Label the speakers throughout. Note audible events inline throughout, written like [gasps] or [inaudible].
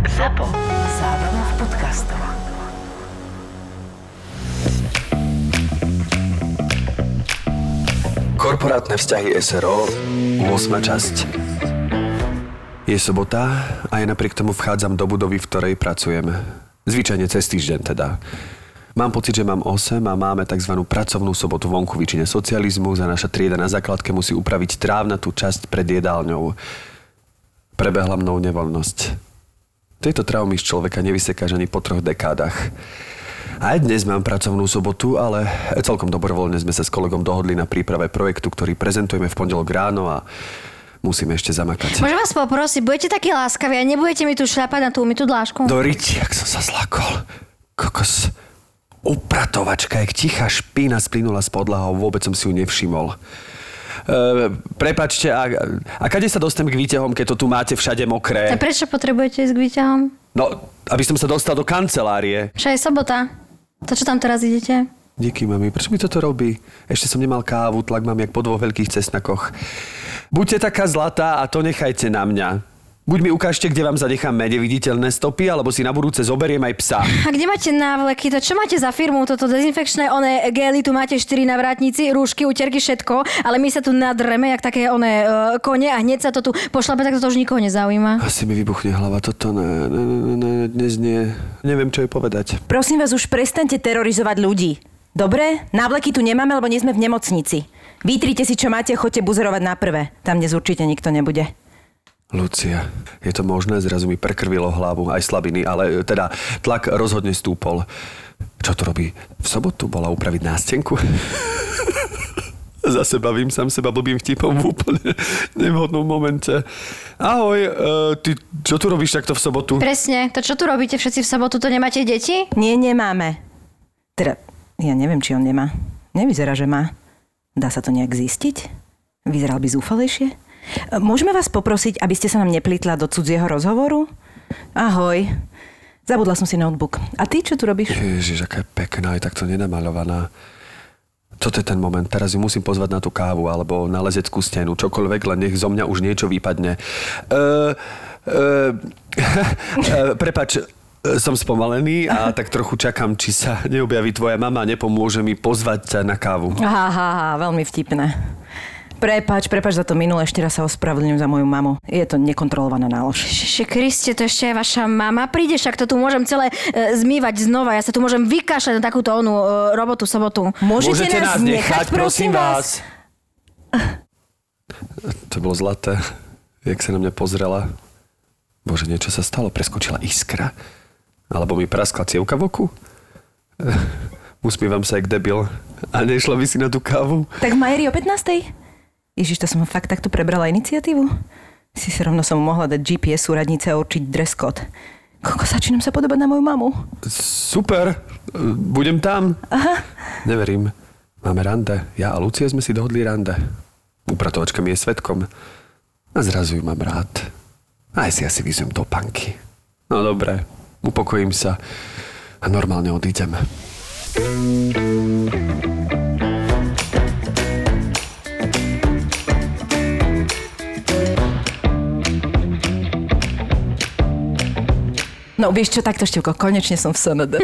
Speaker 1: ZAPO. Zábrná v podcastov.
Speaker 2: Korporátne vzťahy SRO 8. časť Je sobota a ja napriek tomu vchádzam do budovy, v ktorej pracujem. Zvyčajne cez týždeň teda. Mám pocit, že mám 8 a máme tzv. pracovnú sobotu vonku výčine socializmu a naša trieda na základke musí upraviť trávnatú časť pred jedálňou. Prebehla mnou nevoľnosť. Tejto traumy z človeka nevysekáš ani po troch dekádach. Aj dnes mám pracovnú sobotu, ale celkom dobrovoľne sme sa s kolegom dohodli na príprave projektu, ktorý prezentujeme v pondelok ráno a musíme ešte zamakať.
Speaker 3: Môžem vás poprosiť, budete takí láskaví a nebudete mi tu šľapať na tú umytú dlášku?
Speaker 2: Doriť, jak som sa zlakol. Kokos. Upratovačka, jak tichá špína splynula z podlahou, vôbec som si ju nevšimol. E, prepačte, a, a kade sa dostanem k výťahom, keď to tu máte všade
Speaker 3: A
Speaker 2: mokré?
Speaker 3: prečo potrebujete ísť k výťahom?
Speaker 2: No, aby som sa dostal do kancelárie.
Speaker 3: Však je sobota. To čo tam teraz idete?
Speaker 2: Díky, mami. Prečo mi toto robí? Ešte som nemal kávu, tlak mám jak po dvoch veľkých cesnakoch. Buďte taká zlatá a to nechajte na mňa. Buď mi ukážte, kde vám zanechám mede viditeľné stopy, alebo si na budúce zoberiem aj psa.
Speaker 3: A kde máte návleky? To čo máte za firmu? Toto dezinfekčné one gely, tu máte 4 na vrátnici, rúšky, uterky, všetko, ale my sa tu nadreme, jak také one uh, kone a hneď sa to tu pošlape, tak to už nikoho nezaujíma.
Speaker 2: Asi mi vybuchne hlava. Toto ne, ne, ne, ne, dnes nie. Neviem, čo je povedať.
Speaker 4: Prosím vás, už prestaňte terorizovať ľudí. Dobre? Návleky tu nemáme, lebo nie sme v nemocnici. Vytrite si, čo máte, choďte buzerovať na prvé. Tam dnes určite nikto nebude.
Speaker 2: Lucia, je to možné? Zrazu mi prekrvilo hlavu, aj slabiny, ale e, teda tlak rozhodne stúpol. Čo tu robí? V sobotu bola upraviť nástenku? [laughs] Zase bavím sám seba blbým vtipom v úplne nevhodnom momente. Ahoj, e, ty čo tu robíš takto v sobotu?
Speaker 3: Presne, to čo tu robíte všetci v sobotu, to nemáte deti?
Speaker 4: Nie, nemáme. Teda, ja neviem, či on nemá. Nevyzerá, že má. Dá sa to nejak zistiť? Vyzeral by zúfalejšie? Môžeme vás poprosiť, aby ste sa nám neplitla do cudzieho rozhovoru? Ahoj. Zabudla som si notebook. A ty čo tu robíš?
Speaker 2: Ježiš, aká je pekná, je takto nenamaľovaná. Toto je ten moment, teraz ju musím pozvať na tú kávu alebo na lezeckú stenu, čokoľvek, len nech zo mňa už niečo vypadne. Uh, [laughs] uh, prepač, som spomalený a [laughs] tak trochu čakám, či sa neobjaví tvoja mama a nepomôže mi pozvať ťa na kávu.
Speaker 4: Aha, aha, veľmi vtipné. Prepač, prepač za to minulé, ešte raz sa ospravedlňujem za moju mamu. Je to nekontrolovaná nálož.
Speaker 3: Ježiši Kriste, to ešte aj vaša mama príde, však to tu môžem celé e, zmývať znova. Ja sa tu môžem vykašľať na takúto onú e, robotu sobotu.
Speaker 4: Môžete, nás nechať, prosím vás?
Speaker 2: To bolo zlaté, jak sa na mňa pozrela. Bože, niečo sa stalo, preskočila iskra. Alebo mi praskla cievka v oku. Usmievam sa jak debil. A nešla by si na tú kávu?
Speaker 4: Tak v Majeri o 15. Ježiš, to som fakt takto prebrala iniciatívu? Si sa rovno som mohla dať GPS súradnice a určiť dress code. Koľko začínam sa podobať na moju mamu?
Speaker 2: Super, budem tam.
Speaker 4: Aha.
Speaker 2: Neverím. Máme rande. Ja a Lucia sme si dohodli rande. Upratovačka mi je svetkom. A zrazu ju mám rád. Aj si asi vyzvem do panky. No dobre, upokojím sa a normálne odídem.
Speaker 4: No vieš čo, takto Števko, konečne som v SND.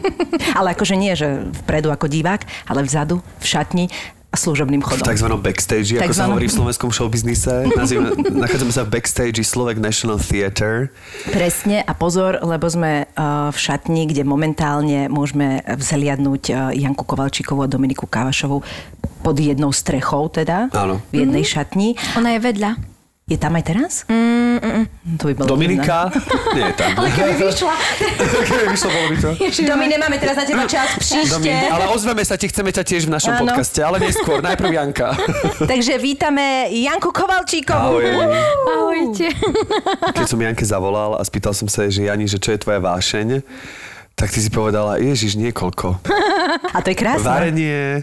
Speaker 4: [laughs] ale akože nie, že vpredu ako divák, ale vzadu, v šatni a služobným
Speaker 2: V
Speaker 4: chodom.
Speaker 2: tzv. backstage, ako sa
Speaker 4: Takzvanom.
Speaker 2: hovorí v slovenskom showbiznise. [laughs] Nazývame- Nachádzame sa v backstage Slovak National Theatre.
Speaker 4: Presne a pozor, lebo sme uh, v šatni, kde momentálne môžeme vzhliadnúť uh, Janku Kovalčíkovú a Dominiku Kávašovú pod jednou strechou teda.
Speaker 2: Áno.
Speaker 4: V jednej šatni.
Speaker 3: Ona je vedľa.
Speaker 4: Je tam aj teraz? Mm, mm, to by bolo
Speaker 2: Dominika? [laughs] Nie je tam.
Speaker 3: Ale keby vyšla. [laughs]
Speaker 2: Keby vyšlo, bolo by to.
Speaker 4: Domi, nemáme teraz na teba čas,
Speaker 2: Domi,
Speaker 4: príšte.
Speaker 2: ale ozveme sa ti, chceme ťa tiež v našom
Speaker 4: Áno.
Speaker 2: podcaste, ale neskôr. Najprv Janka. [laughs]
Speaker 4: Takže vítame Janku Kovalčíkovú.
Speaker 2: Ahoj.
Speaker 3: Ahojte.
Speaker 2: Keď som Janke zavolal a spýtal som sa jej, že Jani, že čo je tvoja vášeň, tak ty si povedala, Ježiš, niekoľko.
Speaker 4: A to je krásne.
Speaker 2: Varenie,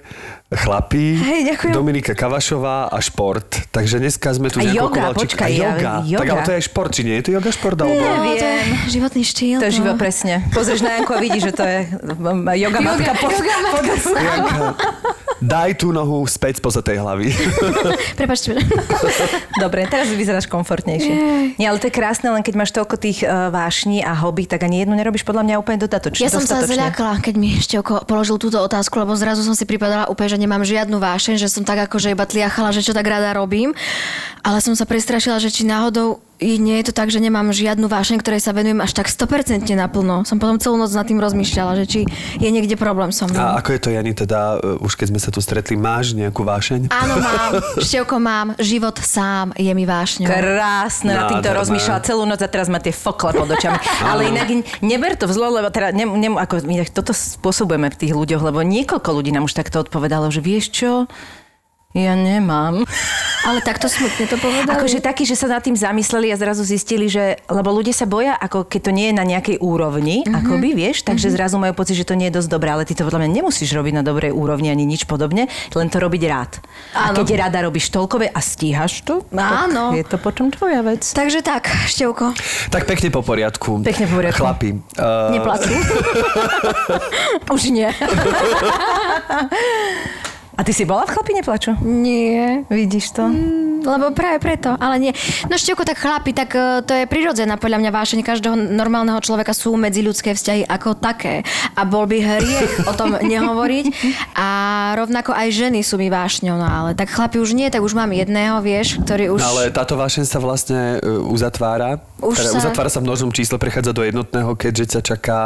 Speaker 2: chlapí,
Speaker 3: Hej, ďakujem.
Speaker 2: Dominika Kavašová a šport. Takže dneska sme tu
Speaker 4: A yoga, počkaj,
Speaker 2: a
Speaker 4: ja-
Speaker 2: yoga.
Speaker 4: yoga.
Speaker 2: Tak ale to je aj šport, či nie? Je to yoga šport? Alebo...
Speaker 3: No, to je životný štýl.
Speaker 4: To je živo presne. Pozrieš na Janku a vidíš, že to je yoga matka.
Speaker 3: yoga matka.
Speaker 2: Janka, Daj tú nohu späť spoza tej hlavy. [laughs]
Speaker 3: Prepačte.
Speaker 4: Dobre, teraz vyzeráš komfortnejšie. Nie, ale to je krásne, len keď máš toľko tých uh, vášní a hobby, tak ani jednu nerobíš podľa mňa úplne dodatočne.
Speaker 3: Ja som sa zľakla, keď mi Števko položil túto otázku, lebo zrazu som si pripadala úplne, že nemám žiadnu vášeň, že som tak akože iba tliachala, že čo tak rada robím. Ale som sa prestrašila, že či náhodou i nie je to tak, že nemám žiadnu vášeň, ktorej sa venujem až tak 100% naplno. Som potom celú noc nad tým rozmýšľala, že či je niekde problém so mnou.
Speaker 2: A ako je to, Jani, teda, uh, už keď sme sa tu stretli, máš nejakú vášeň?
Speaker 3: Áno, mám. Števko, mám. Život sám je mi vášňou.
Speaker 4: Krásne, nad týmto
Speaker 2: Nádherné.
Speaker 4: rozmýšľala celú noc a teraz má tie fokle pod očami. [laughs] Ale inak neber to vzlo, lebo teda, ne, ne, ako, inak toto spôsobujeme v tých ľuďoch, lebo niekoľko ľudí nám už takto odpovedalo, že vieš čo, ja nemám.
Speaker 3: Ale takto smutne to povedali.
Speaker 4: Akože taký, že sa nad tým zamysleli a zrazu zistili, že, lebo ľudia sa boja, ako keď to nie je na nejakej úrovni, mm-hmm. akoby, vieš, takže mm-hmm. zrazu majú pocit, že to nie je dosť dobré, ale ty to podľa mňa nemusíš robiť na dobrej úrovni ani nič podobne, len to robiť rád. A
Speaker 3: Áno.
Speaker 4: keď rada robíš toľkové a stíhaš to,
Speaker 3: Áno.
Speaker 4: tak je to potom tvoja vec.
Speaker 3: Takže tak, Števko,
Speaker 2: Tak pekne po poriadku.
Speaker 4: Pekne po poriadku.
Speaker 2: Chlapi. Uh. [laughs]
Speaker 3: Už nie. [laughs]
Speaker 4: A ty si bola v chlapi neplaču?
Speaker 3: Nie.
Speaker 4: Vidíš to?
Speaker 3: Lebo práve preto, ale nie. No Števko, tak chlapi, tak e, to je prirodzená podľa mňa vášeň každého normálneho človeka sú medziľudské vzťahy ako také. A bol by hriech o tom [laughs] nehovoriť. A rovnako aj ženy sú mi vášňou, no ale tak chlapi už nie, tak už mám jedného, vieš, ktorý už...
Speaker 2: No, ale táto vášeň sa vlastne uh, uzatvára.
Speaker 3: Už
Speaker 2: teda
Speaker 3: sa-
Speaker 2: Uzatvára sa v množnom čísle, prechádza do jednotného, keďže ťa čaká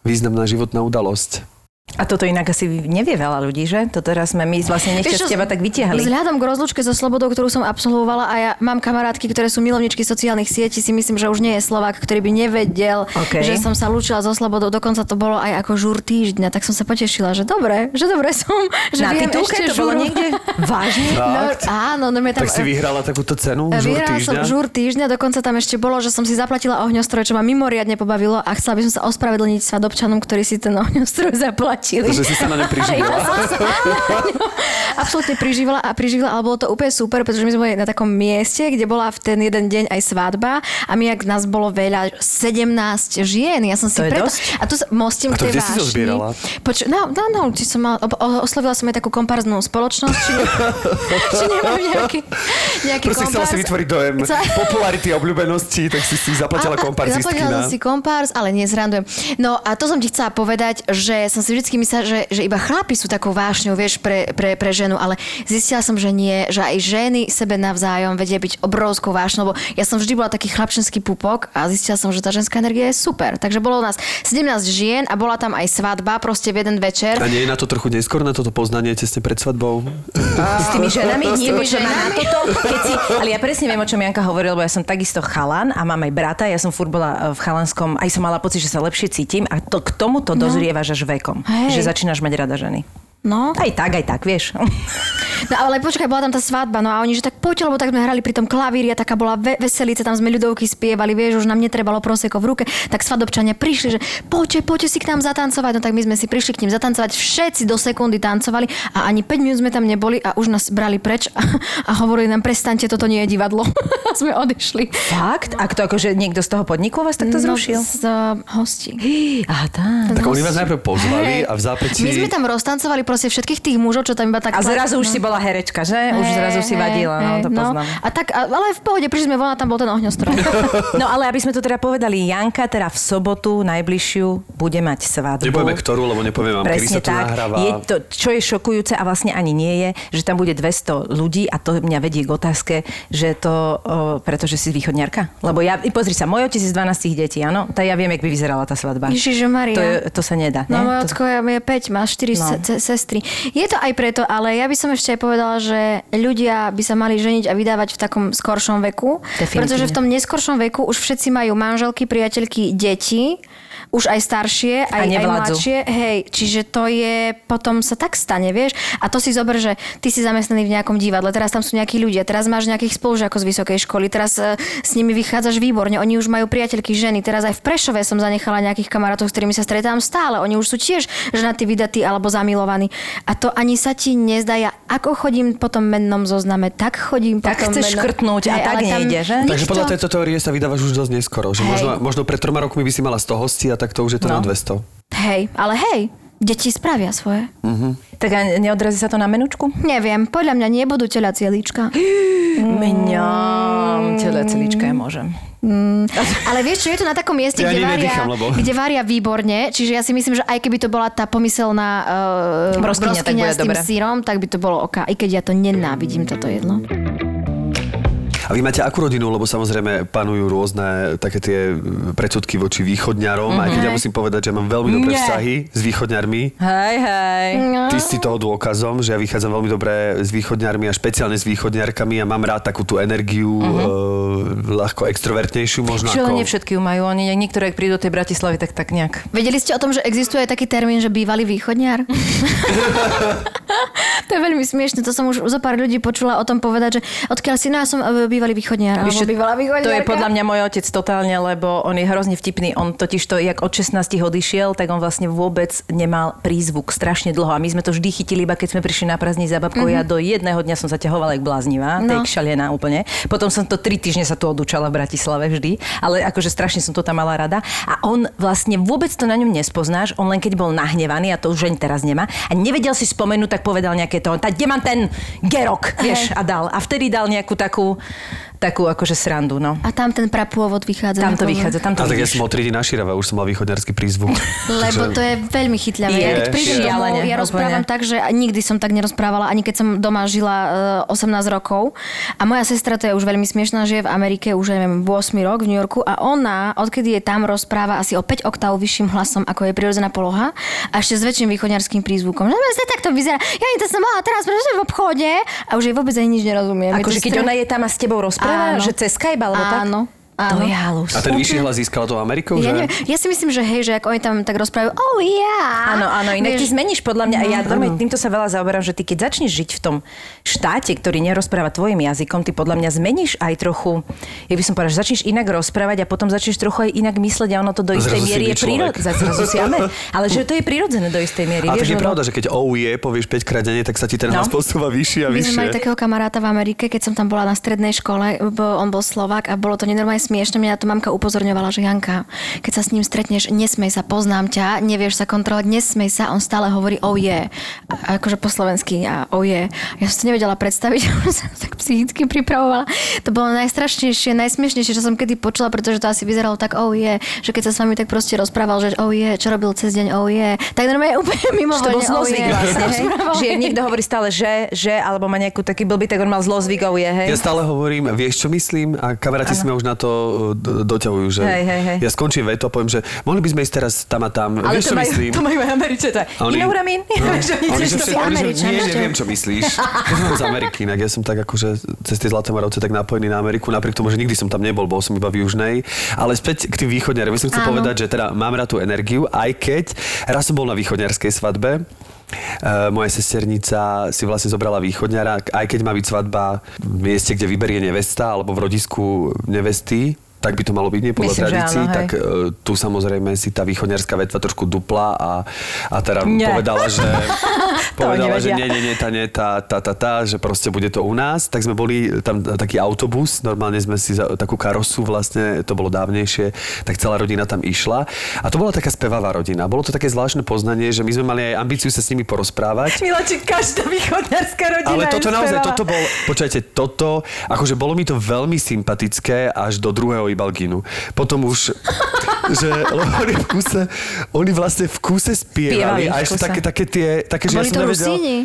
Speaker 2: významná životná udalosť.
Speaker 4: A toto inak asi nevie veľa ľudí, že? To teraz sme my vlastne
Speaker 3: čo,
Speaker 4: z teba tak vytiahli.
Speaker 3: Vzhľadom k rozlúčke so Slobodou, ktorú som absolvovala a ja mám kamarátky, ktoré sú milovničky sociálnych sietí, si myslím, že už nie je Slovák, ktorý by nevedel,
Speaker 4: OK.
Speaker 3: že som sa lúčila so Slobodou. Dokonca to bolo aj ako žúr týždňa, tak som sa potešila, že dobre, že dobre som, že
Speaker 4: Na
Speaker 3: viem
Speaker 4: titulke
Speaker 3: ešte
Speaker 4: to bolo
Speaker 3: žúrovať.
Speaker 4: niekde? Vážne?
Speaker 3: No, áno, no tam...
Speaker 2: Tak si vyhrala takúto cenu, žúr
Speaker 3: Vyhrala som
Speaker 2: týždňa?
Speaker 3: žúr týždňa, dokonca tam ešte bolo, že som si zaplatila ohňostroj, čo ma mimoriadne pobavilo a chcela by som sa ospravedlniť svadobčanom, ktorí si ten ohňostroj zaplatili.
Speaker 2: Že si sa na ne priživila.
Speaker 3: Absolútne prižívala a prižívala, ale bolo to úplne super, pretože my sme boli na takom mieste, kde bola v ten jeden deň aj svadba a my, ak nás bolo veľa, 17 žien, ja som si
Speaker 4: To
Speaker 3: preto...
Speaker 4: dosť.
Speaker 3: A tu mostím
Speaker 2: A to
Speaker 3: k tej
Speaker 2: kde si
Speaker 3: vášni. Poč- no, no, no, či som mal, oslovila som aj takú komparznú spoločnosť, či, ne, [laughs] či nemajú nejaký, nejaký
Speaker 2: Proste chcela si vytvoriť dojem
Speaker 3: Chcela-
Speaker 2: popularity a obľúbenosti, tak si si zaplatila komparzistky
Speaker 3: Zaplatila som si kompárs, ale nezrandujem. No a to som ti chcela povedať, že som si vždy myslela, že, že iba chlapi sú takou vášňou, vieš, pre, pre, pre ženu, ale zistila som, že nie, že aj ženy sebe navzájom vedia byť obrovskou vášňou, lebo ja som vždy bola taký chlapčenský pupok a zistila som, že tá ženská energia je super. Takže bolo nás 17 žien a bola tam aj svadba, proste v jeden večer.
Speaker 2: A nie je na to trochu neskôr, na toto poznanie tesne pred svadbou?
Speaker 4: S tými ženami?
Speaker 3: S tými ženami?
Speaker 4: toto, keď si, ale ja presne viem, o čom Janka hovorila, lebo ja som takisto chalan a mám aj brata, ja som furt bola e, v chalanskom, aj som mala pocit, že sa lepšie cítim a to, k tomu to dozrievaš až vekom.
Speaker 3: Hej.
Speaker 4: Že začínaš mať rada ženy.
Speaker 3: No.
Speaker 4: Aj tak, aj tak, vieš. [laughs]
Speaker 3: No ale počkaj, bola tam tá svadba, no a oni, že tak poďte, lebo tak sme hrali pri tom klavíri a taká bola ve- veselica, tam sme ľudovky spievali, vieš, už nám netrebalo proseko v ruke, tak svadobčania prišli, že poďte, poďte si k nám zatancovať, no tak my sme si prišli k ním zatancovať, všetci do sekundy tancovali a ani 5 minút sme tam neboli a už nás brali preč a, a hovorili nám, prestaňte, toto nie je divadlo. a [laughs] sme odišli.
Speaker 4: Fakt? A kto akože niekto z toho podniku vás takto zrušil?
Speaker 3: No, z uh, hostí.
Speaker 4: Aha, tak.
Speaker 2: Tak oni vás najprv pozvali
Speaker 3: Hej.
Speaker 2: a v zápätí...
Speaker 3: My sme tam roztancovali proste všetkých tých mužov, čo tam iba tak...
Speaker 4: A zrazu
Speaker 3: no.
Speaker 4: už si bola herečka, že? Už
Speaker 3: Hej,
Speaker 4: zrazu si vadila, no
Speaker 3: hej,
Speaker 4: to poznám.
Speaker 3: A tak, ale v pohode, prišli sme von a tam bol ten ohňostroj. [laughs]
Speaker 4: No ale aby sme to teda povedali, Janka teda v sobotu najbližšiu bude mať svadbu.
Speaker 2: Nepovieme ktorú, lebo nepovieme vám, kedy
Speaker 4: Presne
Speaker 2: sa to
Speaker 4: tak.
Speaker 2: nahráva.
Speaker 4: Je to, čo je šokujúce a vlastne ani nie je, že tam bude 200 ľudí a to mňa vedie k otázke, že to, o, pretože si východňarka. Lebo ja, i pozri sa, môj otec je z 12 detí, áno? Tak ja viem, jak by vyzerala tá svadba.
Speaker 3: Ježiže Maria.
Speaker 4: To, je, to sa nedá.
Speaker 3: No,
Speaker 4: ne?
Speaker 3: môj
Speaker 4: to...
Speaker 3: ocko je je 5, má 4
Speaker 4: No.
Speaker 3: no. se- sestry. Je to aj preto, ale ja by som ešte aj povedala, že ľudia by sa mali ženiť a vydávať v takom skoršom veku.
Speaker 4: Definitívne.
Speaker 3: Pretože v tom neskoršom veku už všetci majú manželky, priateľky, deti už aj staršie, aj, aj mladšie. Hej, čiže to je, potom sa tak stane, vieš. A to si zober, že ty si zamestnaný v nejakom divadle, teraz tam sú nejakí ľudia, teraz máš nejakých spolužiakov z vysokej školy, teraz e, s nimi vychádzaš výborne, oni už majú priateľky ženy, teraz aj v Prešove som zanechala nejakých kamarátov, s ktorými sa stretám stále, oni už sú tiež ženatí, vydatí alebo zamilovaní. A to ani sa ti nezdá, ja ako chodím po tom mennom zozname, tak chodím po
Speaker 4: Tak
Speaker 3: tom
Speaker 4: chceš
Speaker 3: mennom-
Speaker 4: škrtnúť a
Speaker 3: Hej,
Speaker 4: tak nejde, že?
Speaker 2: Takže podľa
Speaker 3: to-
Speaker 2: tejto teórie sa vydávaš už dosť neskoro, že možno, možno pred troma rokmi by si mala 100 hostí a tak to už je to
Speaker 4: No.
Speaker 2: na 200.
Speaker 3: Hej, ale hej, Deti spravia svoje.
Speaker 4: Tak a neodrazí sa to na menučku?
Speaker 3: Neviem, podľa mňa nebudú telacie líčka. [gasps]
Speaker 4: Mňam, tele celička ja môžem.
Speaker 3: Ale vieš čo, je to na takom mieste,
Speaker 2: Ja
Speaker 3: kde, varia,
Speaker 2: nedýcham, lebo-
Speaker 3: kde varia výborne, čiže ja si myslím, že aj keby to bola tá pomyselná uh,
Speaker 4: Broskyňa, tak
Speaker 3: s tým
Speaker 4: dobré.
Speaker 3: sírom, tak by to bolo oka. I keď ja to nenávidím, toto jedlo.
Speaker 2: A vy máte akú rodinu, lebo samozrejme panujú rôzne také tie predsudky voči východňarom, aj keď ja musím povedať, že mám veľmi dobré
Speaker 4: Nie.
Speaker 2: vzťahy s východňarmi.
Speaker 4: Hej, hej.
Speaker 2: Ty si toho dôkazom, že ja vychádzam veľmi dobre s východňarmi a špeciálne s východňarkami a mám rád takú tú energiu uh-huh. ľahko extrovertnejšiu možno
Speaker 4: Čo
Speaker 2: ako...
Speaker 4: nie všetky ju majú, oni niektoré, ak prídu do tej Bratislavy, tak tak nejak.
Speaker 3: Vedeli ste o tom, že existuje aj taký termín, že bývalý východňar? [laughs] [laughs] [laughs] to je veľmi smiešne, to som už zo pár ľudí počula o tom povedať, že odkiaľ si, no ja som e, bývalý východňar, alebo bývalá východňarka.
Speaker 4: To je podľa mňa môj otec totálne, lebo on je hrozne vtipný. On totiž to, jak od 16 odišiel, tak on vlastne vôbec nemal prízvuk strašne dlho. A my sme to vždy chytili, iba keď sme prišli na prázdniny za babkou. Ja do jedného dňa som sa ťahovala jak bláznivá,
Speaker 3: No.
Speaker 4: tak šalená úplne. Potom som to tri týždne sa tu odúčala v Bratislave vždy, ale akože strašne som to tam mala rada. A on vlastne vôbec to na ňom nespoznáš, on len keď bol nahnevaný, a to už ani teraz nemá, a nevedel si spomenúť, tak povedal nejaké to, tak kde mám ten gerok, vieš, a dal. A vtedy dal nejakú takú, takú akože srandu, no.
Speaker 3: A tam ten prapôvod vychádza.
Speaker 4: Tam to vychádza, tam to
Speaker 2: A tak ja som od 3 na Širava, už som mal východňarský prízvuk. [laughs]
Speaker 3: Lebo to je veľmi chytľavé.
Speaker 4: Je,
Speaker 3: Ja keď prídem domov, ja
Speaker 4: úplne.
Speaker 3: rozprávam tak, že nikdy som tak nerozprávala, ani keď som doma žila e, 18 rokov. A moja sestra, to je už veľmi smiešná, žije v Amerike už, neviem, 8 rok v New Yorku a ona, odkedy je tam, rozpráva asi o 5 oktáv vyšším hlasom, ako je prirodzená poloha a ešte s väčším východňarským prízvukom. No, sa takto vyzerá. Ja to som mala teraz pretože v obchode a už jej vôbec ani nič nerozumiem. Je to
Speaker 4: Akože keď ona je tam a s tebou rozpráva,
Speaker 3: Áno.
Speaker 4: že cez Skype alebo tak?
Speaker 3: Áno.
Speaker 4: To
Speaker 3: Áno.
Speaker 4: je halus.
Speaker 2: A ten vyšší hlas získala to Amerikou,
Speaker 3: Ja,
Speaker 2: že?
Speaker 3: neviem, ja si myslím, že hej, že ak oni tam tak rozprávajú, oh yeah.
Speaker 4: Áno, áno, inak ty
Speaker 3: Vieš,
Speaker 4: zmeníš podľa mňa, a ja normálne týmto sa veľa zaoberám, že ty keď začneš žiť v tom štáte, ktorý nerozpráva tvojim jazykom, ty podľa mňa zmeníš aj trochu, ja by som povedala, že začneš inak rozprávať a potom začneš trochu aj inak mysleť a ono to do istej miery je amen. Ale že to je prirodzené do istej miery.
Speaker 2: A
Speaker 4: vieš,
Speaker 2: tak je pravda, že keď oh je, povieš 5 krát denne, tak sa ti ten
Speaker 4: No.
Speaker 2: hlas posúva vyššie a
Speaker 3: My sme
Speaker 2: vyššie.
Speaker 3: mali takého kamaráta v Amerike, keď som tam bola na strednej škole, on bol Slovák a bolo to nenormálne smiešne. Mňa to mamka upozorňovala, že Janka, keď sa s ním stretneš, nesmej sa, poznám ťa, nevieš sa kontrolovať, nesmej sa, on stále hovorí oh je, a akože po slovensky a oh je. Ja som si to nevedela predstaviť, [laughs] už sa tak psychicky pripravovala. To bolo najstrašnejšie, najsmiešnejšie, čo som kedy počula, pretože to asi vyzeralo tak oh je, že keď sa s vami tak proste rozprával, že oh je, čo robil cez deň oh je, tak normálne úplne mimo
Speaker 4: Že to bol zlozvyk vlastne, hej?
Speaker 3: Rozprával. [laughs]
Speaker 4: Že niekto hovorí stále, že, že, alebo má nejakú taký blbý, tak on mal zlozvykov, je, hej?
Speaker 2: Ja stále hovorím, vieš čo myslím? A kamaráti si ma už na to doťahujú, že
Speaker 4: Hej, hej, hej.
Speaker 2: ja skončím veto a poviem, že mohli by sme ísť teraz tam a tam.
Speaker 4: Ale
Speaker 2: vieš
Speaker 4: to
Speaker 2: čo
Speaker 4: majú,
Speaker 2: myslím?
Speaker 4: to majú aj Američania.
Speaker 2: Oni-
Speaker 4: You know what I mean?
Speaker 2: No, [laughs]
Speaker 4: oni
Speaker 2: že všetko- oni, že nie, neviem, čo myslíš. Ja [laughs] som [laughs] z Ameriky, inak ja som tak akože cez tie Zlaté Moravce tak napojený na Ameriku, napriek tomu, že nikdy som tam nebol, bol som iba v Južnej. Ale späť k tým východňarom. Chcel
Speaker 3: Áno.
Speaker 2: povedať, že teda mám rád tú energiu, aj keď raz som bol na východňarskej svadbe, moja sesternica si vlastne zobrala východňara, aj keď má byť svadba v mieste, kde vyberie nevesta alebo v rodisku nevesty, tak by to malo byť nie podľa
Speaker 4: Myslím,
Speaker 2: tradícií,
Speaker 4: áno,
Speaker 2: tak uh, tu samozrejme si tá východňarská vetva trošku dupla a, a teda
Speaker 4: Nie.
Speaker 2: povedala, že [laughs] povedala, že nie, nie, nie, tá, nie, tá, tá, tá, tá, že proste bude to u nás. Tak sme boli tam taký autobus, normálne sme si za, takú karosu vlastne, to bolo dávnejšie, tak celá rodina tam išla. A to bola taká spevavá rodina. Bolo to také zvláštne poznanie, že my sme mali aj ambíciu sa s nimi porozprávať.
Speaker 4: Miláčik, každá východňarská rodina
Speaker 2: Ale toto naozaj, toto bol, počujete, toto, akože bolo mi to veľmi sympatické až do druhého Ibalginu. Potom už, že lebo oni v kúse, oni vlastne v kúse spievali,
Speaker 4: Spievali
Speaker 2: a ešte také, také tie, také, že ja som
Speaker 3: to
Speaker 2: nevedel,
Speaker 3: Rusíni?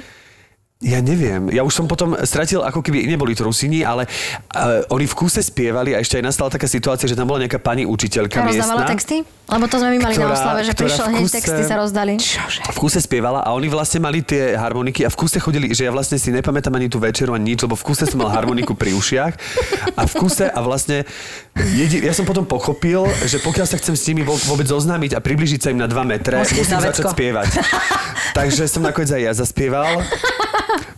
Speaker 2: Ja neviem, ja už som potom stratil, ako keby neboli to Rusíni, ale uh, oni v kúse spievali a ešte aj nastala taká situácia, že tam bola nejaká pani učiteľka
Speaker 3: Ktorá rozdávala
Speaker 2: miestna.
Speaker 3: texty? Lebo to sme my mali na
Speaker 2: ktorá-
Speaker 3: oslave, že prišiel hneď texty sa rozdali.
Speaker 4: Čože?
Speaker 2: v kúse spievala a oni vlastne mali tie harmoniky a v kúse chodili, že ja vlastne si nepamätám ani tú večeru ani nič, lebo v kúse som mal harmoniku pri ušiach a v kúse a vlastne jedi, ja som potom pochopil, že pokiaľ sa chcem s nimi vôbec zoznámiť a približiť sa im na 2 metre, musím
Speaker 4: na
Speaker 2: začať spievať. Takže som nakoniec aj ja zaspieval. [laughs]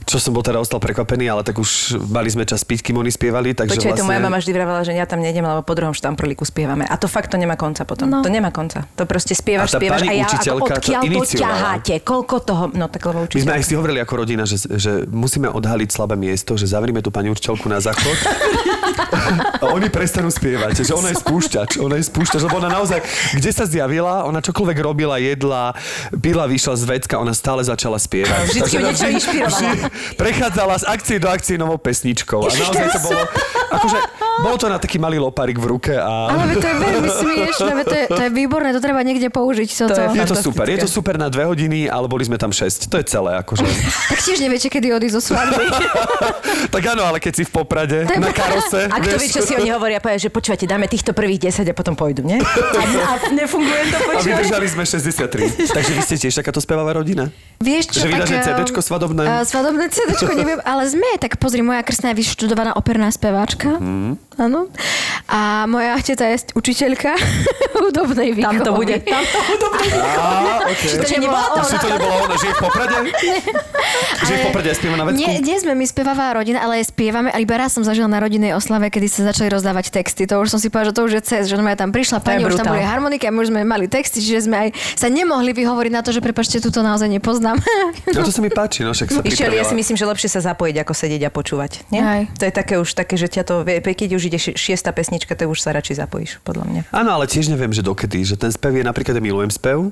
Speaker 2: Čo som bol teda ostal prekvapený, ale tak už mali sme čas piť, kým oni spievali, takže
Speaker 4: Počkaj,
Speaker 2: vlastne...
Speaker 4: to moja mama vždy vravala, že ja tam nejdem, lebo po druhom štamprlíku spievame. A to fakt to nemá konca potom.
Speaker 3: No.
Speaker 4: To nemá konca. To proste spievaš,
Speaker 2: A tá
Speaker 4: spievaš
Speaker 2: pani
Speaker 4: a ja ako
Speaker 2: učiteľka to
Speaker 4: odkiaľ to
Speaker 2: iniciovala.
Speaker 4: ťaháte, koľko toho, no tak lebo
Speaker 2: My sme aj si hovorili ako rodina, že, že musíme odhaliť slabé miesto, že zavrime tú pani učiteľku na záchod [laughs] a oni prestanú spievať. Že ona je spúšťač, ona je spúšťač, lebo ona naozaj, kde sa zjavila, ona čokoľvek robila, jedla, pila, vyšla z vecka, ona stále začala spievať.
Speaker 4: Vždycky
Speaker 2: Takže
Speaker 4: niečo inšpirovalo.
Speaker 2: Prechádzala z akcie do akcie novou pesničkou. A naozaj to bolo, akože, bolo to na taký malý loparik v ruke a...
Speaker 3: Ale to je veľmi smiešne, to je, to je výborné, to treba niekde použiť. Toto.
Speaker 4: To je
Speaker 2: Je to super, je to super na dve hodiny, ale boli sme tam šesť. To je celé, akože. [laughs]
Speaker 3: Tak tiež neviete, kedy odísť zo svadby. [laughs]
Speaker 2: tak áno, ale keď si v Poprade, na karose,
Speaker 4: A kto vie, čo si oni hovoria, povie, že počúvate, dáme týchto prvých 10 a potom pôjdu, nie? A, a nefunguje to,
Speaker 2: A
Speaker 4: počúvaj.
Speaker 2: vydržali sme 63. [laughs] Takže vy ste tiež takáto spevavá rodina?
Speaker 3: Vieš čo,
Speaker 2: Že vydáš
Speaker 3: tak,
Speaker 2: CDčko
Speaker 3: um,
Speaker 2: svadobné?
Speaker 3: Uh, svadobné CDčko, neviem, ale sme, tak pozri, moja krstná je vyštudovaná operná speváčka. Książka?
Speaker 2: Mhm.
Speaker 3: Áno. A moja teta je učiteľka [laughs] hudobnej výchovy.
Speaker 4: Tam to bude. [laughs] Tam to hudobné.
Speaker 2: Á, okay.
Speaker 3: To nebola
Speaker 2: Už si to nebola ona, že je v Poprade? [laughs] Že je v Poprade spieva na vecku?
Speaker 3: Nie, nie sme my spevavá rodina, ale spievame. A iba raz som zažila na rodinnej oslave, kedy sa začali rozdávať texty. To už som si povedala, že to už je cez, že ona tam prišla, pani, už tam boli harmoniky a my už sme mali texty, čiže sme aj sa nemohli vyhovoriť na to, že prepačte, túto naozaj nepoznám.
Speaker 2: No to sa mi páči, no však sa
Speaker 4: Išiel, ja si myslím, že lepšie sa zapojiť, ako sedieť a počúvať. Nie?
Speaker 3: Aj.
Speaker 4: To je také už také, že ťa to, vie- keď už ide ši- šiesta pesnička, to už sa radšej zapojíš, podľa mňa.
Speaker 2: Áno, ale tiež neviem, že dokedy. Že ten spev je napríklad, ja milujem spev.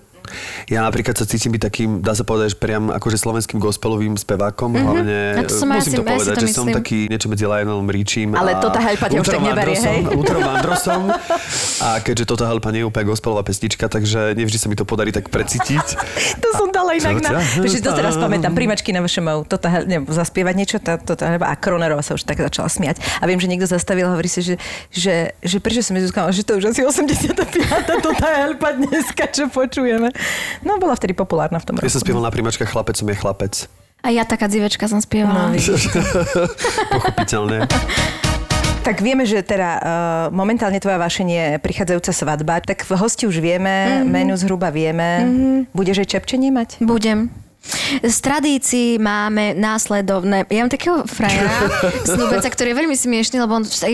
Speaker 2: Ja napríklad sa cítim byť takým, dá sa povedať, že priam akože slovenským gospelovým spevákom. Mm-hmm. Hlavne,
Speaker 3: som
Speaker 2: musím
Speaker 3: si-
Speaker 2: to povedať,
Speaker 3: to
Speaker 2: že som taký niečo medzi Lionelom Richiem
Speaker 4: Ale
Speaker 2: a
Speaker 4: Tota Helpa ťa už tak neberie, hej?
Speaker 2: Lutherom Vandrosom. [laughs] A keďže Tota Helpa nie je úplne gospelová pesnička, takže nevždy sa mi to podarí tak precítiť. [laughs]
Speaker 4: To som dala inak na... Takže to teraz pamätám. Primačky na VŠMU. Toto, ne, zaspievať niečo, tá, toto, a Kronerová sa už tak začala smiať. A viem, že niekto zastavil a hovorí si, že, že, že prečo som Zuzka, že to už asi 85. Toto helpa dneska, čo počujeme. No, bola vtedy populárna v tom
Speaker 2: Ja
Speaker 4: roku.
Speaker 2: som spieval na príjmačkách Chlapec som je chlapec.
Speaker 3: A ja taká dzivečka som spievala.
Speaker 4: No, vidíš. [laughs]
Speaker 2: Pochopiteľné.
Speaker 4: Tak vieme, že teda uh, momentálne tvoja vášenie je prichádzajúca svadba, tak v hosti už vieme, mm-hmm. menu zhruba vieme. Mm-hmm. Budeš aj čepčenie mať?
Speaker 3: Budem. Z tradícií máme následovné. Ja mám takého frajera, [laughs] snúbenca, ktorý je veľmi smiešný, lebo on tak,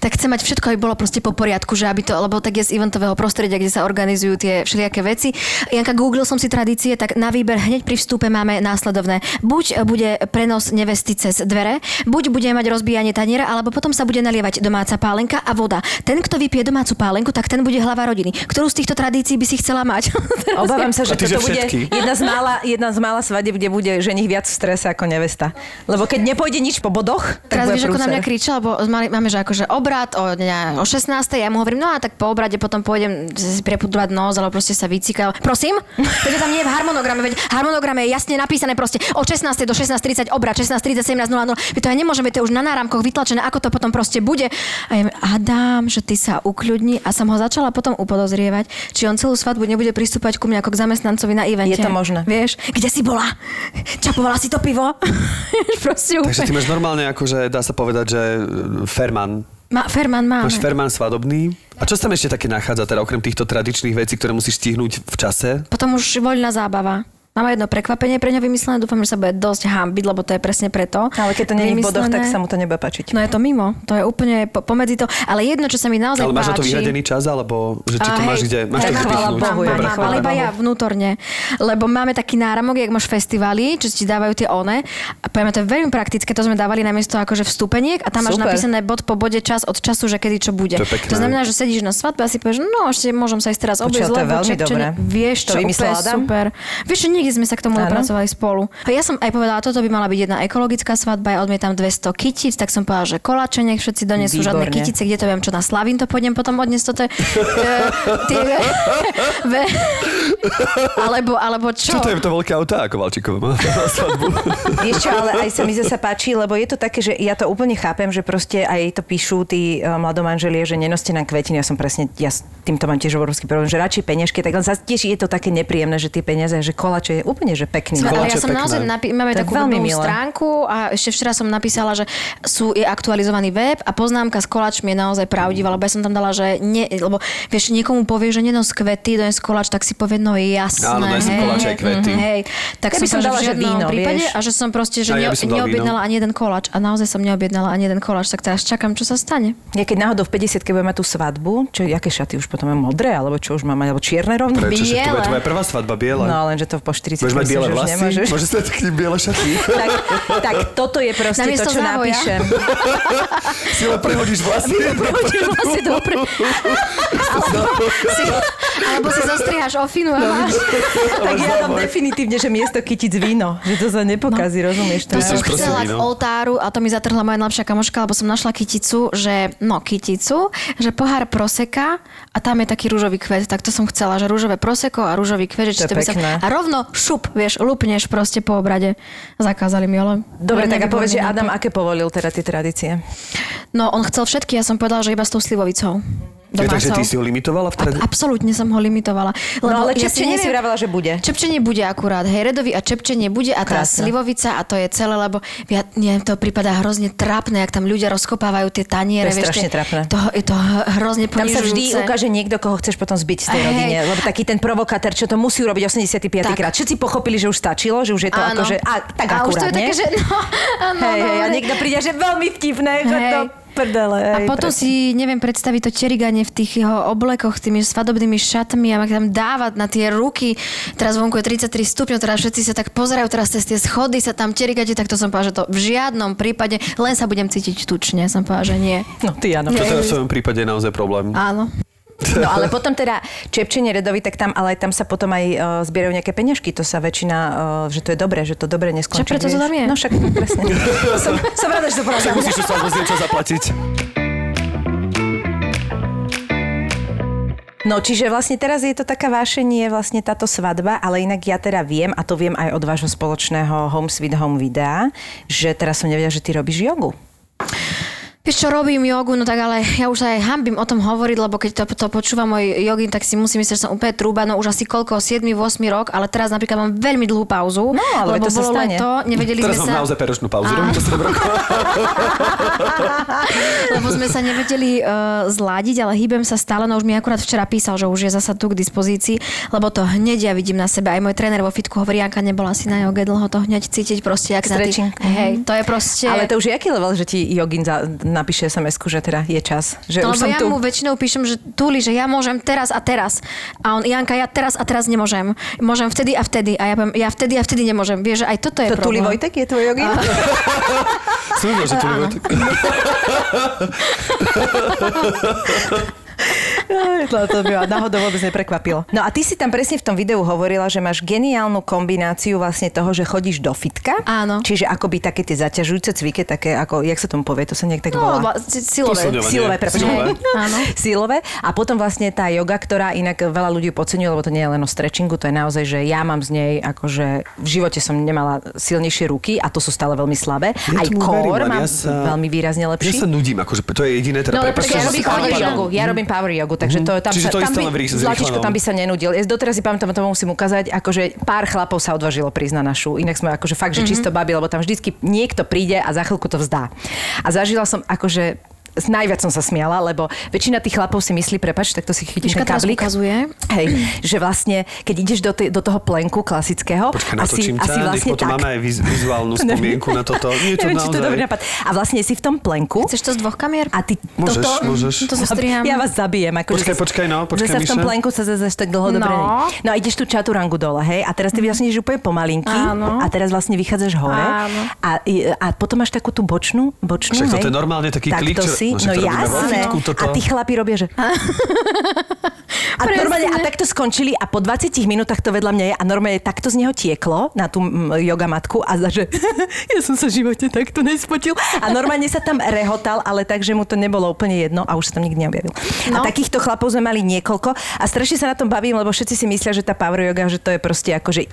Speaker 3: tak chce mať všetko, aby bolo proste po poriadku, že aby to, lebo tak je z eventového prostredia, kde sa organizujú tie všelijaké veci. Janka, googlil som si tradície, tak na výber hneď pri vstupe máme následovné. Buď bude prenos nevesty cez dvere, buď bude mať rozbíjanie taniera, alebo potom sa bude nalievať domáca pálenka a voda. Ten, kto vypije domácu pálenku, tak ten bude hlava rodiny. Ktorú z týchto tradícií by si chcela mať? [laughs]
Speaker 4: Obávam sa, že toto bude jedna z, mála, jedna z mála svadeb, kde bude ženich viac v strese ako nevesta. Lebo keď nepôjde nič po bodoch, tak
Speaker 3: Teraz
Speaker 4: bude
Speaker 3: vieš, ako na mňa kričal, lebo mali, máme, že akože obrad o, ne, o 16. Ja mu hovorím, no a tak po obrade potom pôjdem si prepudovať nos, alebo proste sa vycikal. Prosím? Veď tam nie je v harmonograme, veď harmonograme je jasne napísané proste od 16. do 16.30 obrad, 16.30, 17.00. Veď to ja nemôžem, veď to je už na náramkoch vytlačené, ako to potom proste bude. A ja mi, Adam, že ty sa ukľudni a som ho začala potom upodozrievať, či on celú svadbu nebude pristúpať ku mne ako k zamestnancovi na evente.
Speaker 4: Je to možné.
Speaker 3: Vieš, kde si bola? Čapovala si to pivo? [laughs] proste úplne.
Speaker 2: Takže ty máš normálne, akože dá sa povedať, že e, Ferman.
Speaker 3: Ma, Ferman máme.
Speaker 2: Máš Ferman svadobný. A čo sa tam ešte také nachádza, teda okrem týchto tradičných vecí, ktoré musíš stihnúť v čase?
Speaker 3: Potom už voľná zábava. Mám jedno prekvapenie pre ňa vymyslené, dúfam, že sa bude dosť hambiť, lebo to je presne preto.
Speaker 4: Ale keď to nie je v bodoch, tak sa mu to nebude páčiť.
Speaker 3: No je to mimo, to je úplne po, pomedzi to. Ale jedno, čo sa mi naozaj
Speaker 2: Ale máš na to
Speaker 3: páči...
Speaker 2: vyhradený čas, alebo že či to
Speaker 3: hej,
Speaker 2: máš kde? Máš to
Speaker 3: hej,
Speaker 2: kde
Speaker 4: chvála
Speaker 2: pichnúť?
Speaker 4: Bohu, Dobre,
Speaker 3: mám, ale iba ja vnútorne. Lebo máme taký náramok, jak máš festivaly, čo ti dávajú tie one. A povieme, to je veľmi praktické, to sme dávali namiesto akože vstupeniek a tam máš
Speaker 4: Super.
Speaker 3: napísané bod po bode čas od času, že kedy čo bude.
Speaker 2: To
Speaker 3: to znamená, že sedíš na svadbe a si povieš, no ešte môžem sa ísť teraz obliecť,
Speaker 4: to
Speaker 3: lebo. Vieš
Speaker 4: To
Speaker 3: čo,
Speaker 4: vymyslel
Speaker 3: úplne super. Vieš, nikdy sme sa k tomu
Speaker 4: Áno.
Speaker 3: dopracovali spolu. Ja som aj povedala, toto by mala byť jedna ekologická svadba, ja odmietam 200 kytíc, tak som povedala, že koláče nech všetci donesú žiadne
Speaker 4: Výborne.
Speaker 3: kytice, kde to viem, čo na Slavín to pôjdem potom odniesť toto. je, [laughs] e, tie, ve, alebo, alebo čo?
Speaker 2: Čo to je to veľké auto, ako svadbu? [laughs]
Speaker 4: Vieš čo, ale aj sa mi zase páči, lebo je to také, že ja to úplne chápem, že proste aj to píšu tí uh, mladomanželie, že nenoste nám kvetiny. Ja som presne, ja s týmto mám tiež obrovský problém, že radšej peniažky, tak len zase tiež je to také nepríjemné, že tie peniaze, že kolače je úplne, že pekný.
Speaker 3: Sme, ale ja som
Speaker 2: pekné.
Speaker 3: naozaj, napi- máme
Speaker 4: To je
Speaker 3: takú
Speaker 4: veľmi milé.
Speaker 3: stránku a ešte včera som napísala, že sú, je aktualizovaný web a poznámka s koláčmi je naozaj pravdivá, lebo ja som tam dala, že nie, lebo vieš, niekomu povie, že nenos kvety, dones koláč, tak si povie, no jasné.
Speaker 2: Áno,
Speaker 3: hej.
Speaker 2: koláč aj kvety.
Speaker 3: Mhm, Hej, tak
Speaker 4: Ja
Speaker 3: som
Speaker 4: by som dala,
Speaker 3: že
Speaker 4: víno,
Speaker 3: prípade
Speaker 4: vieš.
Speaker 3: a že som proste, že
Speaker 2: ja
Speaker 3: ne,
Speaker 2: dal
Speaker 3: neobjednala ani jeden koláč a naozaj som neobjednala ani jeden koláč, tak teraz čakám, čo sa stane.
Speaker 4: Ja keď náhodou v 50 keď budem mať tú svadbu, čo, aké šaty už potom mám modré, alebo čo už mám mať, alebo čierne rovno?
Speaker 2: Prečo, že to
Speaker 3: Biele.
Speaker 2: tvoja prvá svadba, biela?
Speaker 4: No lenže to po 40
Speaker 2: Budeš mať biele vlasy?
Speaker 4: nemôžeš.
Speaker 2: Môžeš k ním biele šaty?
Speaker 4: tak, tak toto je proste to,
Speaker 3: Namiesto
Speaker 4: čo
Speaker 3: závoja.
Speaker 4: napíšem.
Speaker 2: si len prehodíš vlasy.
Speaker 3: Prehodíš vlasy dopre. Alebo si, alebo si zostrihaš ofinu a máš.
Speaker 4: tak ja dám definitívne, že miesto kytic víno. Že to sa nepokazí,
Speaker 3: No.
Speaker 4: rozumieš? To
Speaker 3: To som chcela k
Speaker 2: víno?
Speaker 3: oltáru a to mi zatrhla moja najlepšia kamoška, lebo som našla kyticu, že, no kyticu, že pohár proseka a tam je taký rúžový kvet, tak to som chcela, že rúžové proseko a rúžový kvet, že
Speaker 4: To
Speaker 3: to by sa... A rovno šup, vieš, lupneš proste po obrade. Zakázali mi, ale...
Speaker 4: Dobre, tak a povedz, že Adam, aké povolil teda tie tradície?
Speaker 3: No, on chcel všetky, ja som povedala, že iba s tou slivovicou.
Speaker 2: Je, takže
Speaker 3: Domácou.
Speaker 2: ty si ho limitovala v trade?
Speaker 3: A, absolútne som ho limitovala.
Speaker 4: No ale
Speaker 3: ja
Speaker 4: čepčenie si
Speaker 3: neviem-
Speaker 4: vravela, že bude.
Speaker 3: Čepčenie bude akurát, hej, redový a čepčenie bude a tá
Speaker 4: Krásne.
Speaker 3: slivovica a to je celé, lebo ja, mne to prípada hrozne trápne, jak tam ľudia rozkopávajú tie
Speaker 4: To
Speaker 3: taniere.
Speaker 4: je
Speaker 3: vieš,
Speaker 4: strašne trápne.
Speaker 3: To, je to hrozne
Speaker 4: Tam sa vždy
Speaker 3: ponižujúce.
Speaker 4: ukáže niekto, koho chceš potom zbiť z tej
Speaker 3: Hej.
Speaker 4: rodine. Lebo taký ten provokátor, čo to musí urobiť 85.
Speaker 3: Tak.
Speaker 4: krát. Všetci pochopili, že už stačilo, že už je to
Speaker 3: Áno.
Speaker 4: akože... A, tak
Speaker 3: a už to
Speaker 4: akurát,
Speaker 3: je
Speaker 4: nie?
Speaker 3: také, že [laughs] no, áno,
Speaker 4: Hej, hej, a niekto príde, že veľmi vtipné,
Speaker 3: Hej.
Speaker 4: do prdele.
Speaker 3: A potom
Speaker 4: presne.
Speaker 3: si neviem predstaviť to teriganie v tých jeho oblekoch, tými svadobnými šatmi a tam dávať na tie ruky. Teraz vonku je 33 stupňov, teraz všetci sa tak pozerajú, teraz cez tie schody sa tam terigate, tak to som povedala, že to v žiadnom prípade, len sa budem cítiť tučne, som povedala, že nie.
Speaker 4: No ty áno.
Speaker 2: Toto je v svojom prípade naozaj problém.
Speaker 3: Áno.
Speaker 4: No ale potom teda čepčenie redovi, tak tam, ale aj tam sa potom aj uh, zbierajú nejaké peňažky. To sa väčšina, uh, že to je dobré, že to dobre neskončí.
Speaker 3: Čo, preto to tam je?
Speaker 4: No však presne. [laughs] som, som rada, že to
Speaker 2: Však
Speaker 4: povedala.
Speaker 2: musíš z niečo zaplatiť.
Speaker 4: No čiže vlastne teraz je to taká vášenie vlastne táto svadba, ale inak ja teda viem, a to viem aj od vášho spoločného Home Sweet Home videa, že teraz som nevedela, že ty robíš jogu.
Speaker 3: Vieš čo, robím jogu, no tak ale ja už sa aj hambím o tom hovoriť, lebo keď to, to počúva môj jogin, tak si musím myslieť, že som úplne trúba, no už asi koľko, 7, 8 rok, ale teraz napríklad mám veľmi dlhú pauzu,
Speaker 4: No, ale
Speaker 3: lebo
Speaker 4: to sa
Speaker 3: bolo
Speaker 4: stane.
Speaker 3: leto, nevedeli
Speaker 2: Teraz
Speaker 3: sme sa...
Speaker 2: naozaj peročnú pauzu. Robím to 7 rokov. [laughs]
Speaker 3: lebo sme sa nevedeli uh, zladiť, ale hýbem sa stále, no už mi akurát včera písal, že už je zasa tu k dispozícii, lebo to hneď ja vidím na sebe. Aj môj tréner vo fitku hovorí, Janka nebola si na joge dlho, to hneď cítiť proste, jak na
Speaker 4: Stretching.
Speaker 3: tých... Hej, to je proste...
Speaker 4: Ale to už je aký level, že ti jogin za, napíše sms že teda je čas. Že
Speaker 3: No,
Speaker 4: už som
Speaker 3: ja
Speaker 4: tu.
Speaker 3: mu väčšinou píšem, že Tuli, že ja môžem teraz a teraz. A on, Janka, ja teraz a teraz nemôžem. Môžem vtedy a vtedy. A ja poviem, ja vtedy a vtedy nemôžem. Vieš, že aj toto je
Speaker 4: To Tuli
Speaker 3: problém.
Speaker 4: Vojtek je tvoj jogin? [laughs]
Speaker 2: Som vedel, že nebudem. [laughs]
Speaker 4: to, to by ma náhodou vôbec neprekvapilo. No a ty si tam presne v tom videu hovorila, že máš geniálnu kombináciu vlastne toho, že chodíš do fitka.
Speaker 3: Áno.
Speaker 4: Čiže akoby také tie zaťažujúce cviky, také ako, jak sa tomu povie, to sa nejak tak
Speaker 3: No,
Speaker 4: volá.
Speaker 3: vla- si- silové.
Speaker 4: Silové.
Speaker 2: Silové. [laughs]
Speaker 3: Áno.
Speaker 4: Silové. A potom vlastne tá yoga, ktorá inak veľa ľudí podceňuje, lebo to nie je len o stretchingu, to je naozaj, že ja mám z nej, akože v živote som nemala silnejšie ruky a to sú stále veľmi slabé.
Speaker 2: Ja
Speaker 4: Aj core mám
Speaker 2: ja sa-
Speaker 4: veľmi výrazne
Speaker 2: Ja
Speaker 4: lepší.
Speaker 2: sa nudím, akože to je jediné, teda
Speaker 3: No,
Speaker 2: prepáč,
Speaker 4: ja
Speaker 3: si
Speaker 4: robím power jogu. Ja robím power jogu, takže to tam
Speaker 2: Čiže
Speaker 4: sa,
Speaker 2: to
Speaker 4: tam by, Zlatičko, tam by sa nenudil. Ja doteraz si pamätám, to musím ukázať, akože pár chlapov sa odvažilo prísť na našu. Inak sme akože fakt, že čisto babi, lebo tam vždycky niekto príde a za chvíľku to vzdá. A zažila som akože najviac som sa smiala, lebo väčšina tých chlapov si myslí, prepač, tak to si chytím
Speaker 3: Miška
Speaker 4: kablík.
Speaker 3: ukazuje.
Speaker 4: Hej, že vlastne, keď ideš do, tej, do toho plenku klasického,
Speaker 2: Počkaj,
Speaker 4: asi, asi
Speaker 2: ťa, nech
Speaker 4: vlastne
Speaker 2: potom
Speaker 4: tak.
Speaker 2: máme aj viz, vizuálnu [laughs] spomienku na toto. Nie to
Speaker 4: Neviem, či to dobrý nápad. A vlastne si v tom plenku
Speaker 3: Chceš to z dvoch kamier?
Speaker 4: a ty
Speaker 2: Môžeš,
Speaker 4: toto...
Speaker 2: môžeš.
Speaker 3: To zostriham.
Speaker 4: Ja vás zabijem. Ako
Speaker 2: Počkaj,
Speaker 4: že sa-
Speaker 2: počkaj, no, počkaj,
Speaker 4: Že sa v tom plenku sa zase tak dlho
Speaker 3: No.
Speaker 4: dobre. No a ideš tú čaturangu dole, hej? A teraz ty vlastne ideš úplne pomalinky.
Speaker 3: Áno.
Speaker 4: A teraz vlastne vychádzaš hore.
Speaker 3: Áno.
Speaker 4: A, a potom máš takú tú bočnú, bočnú,
Speaker 2: Však
Speaker 4: hej?
Speaker 2: toto je normálne taký
Speaker 4: tak
Speaker 2: klik,
Speaker 4: to
Speaker 2: čo-
Speaker 4: si,
Speaker 2: no
Speaker 4: no jasné.
Speaker 2: fitku, toto.
Speaker 4: A tí chlapi robia, že... [laughs] A, normálne, a takto skončili a po 20 minútach to vedľa mňa je a normálne takto z neho tieklo na tú mm, yoga matku a za, že [laughs] ja som sa v živote takto nespotil. A normálne sa tam rehotal, ale tak, že mu to nebolo úplne jedno a už sa tam nikdy neobjavil. No. A takýchto chlapov sme mali niekoľko a strašne sa na tom bavím, lebo všetci si myslia, že tá power yoga, že to je proste ako,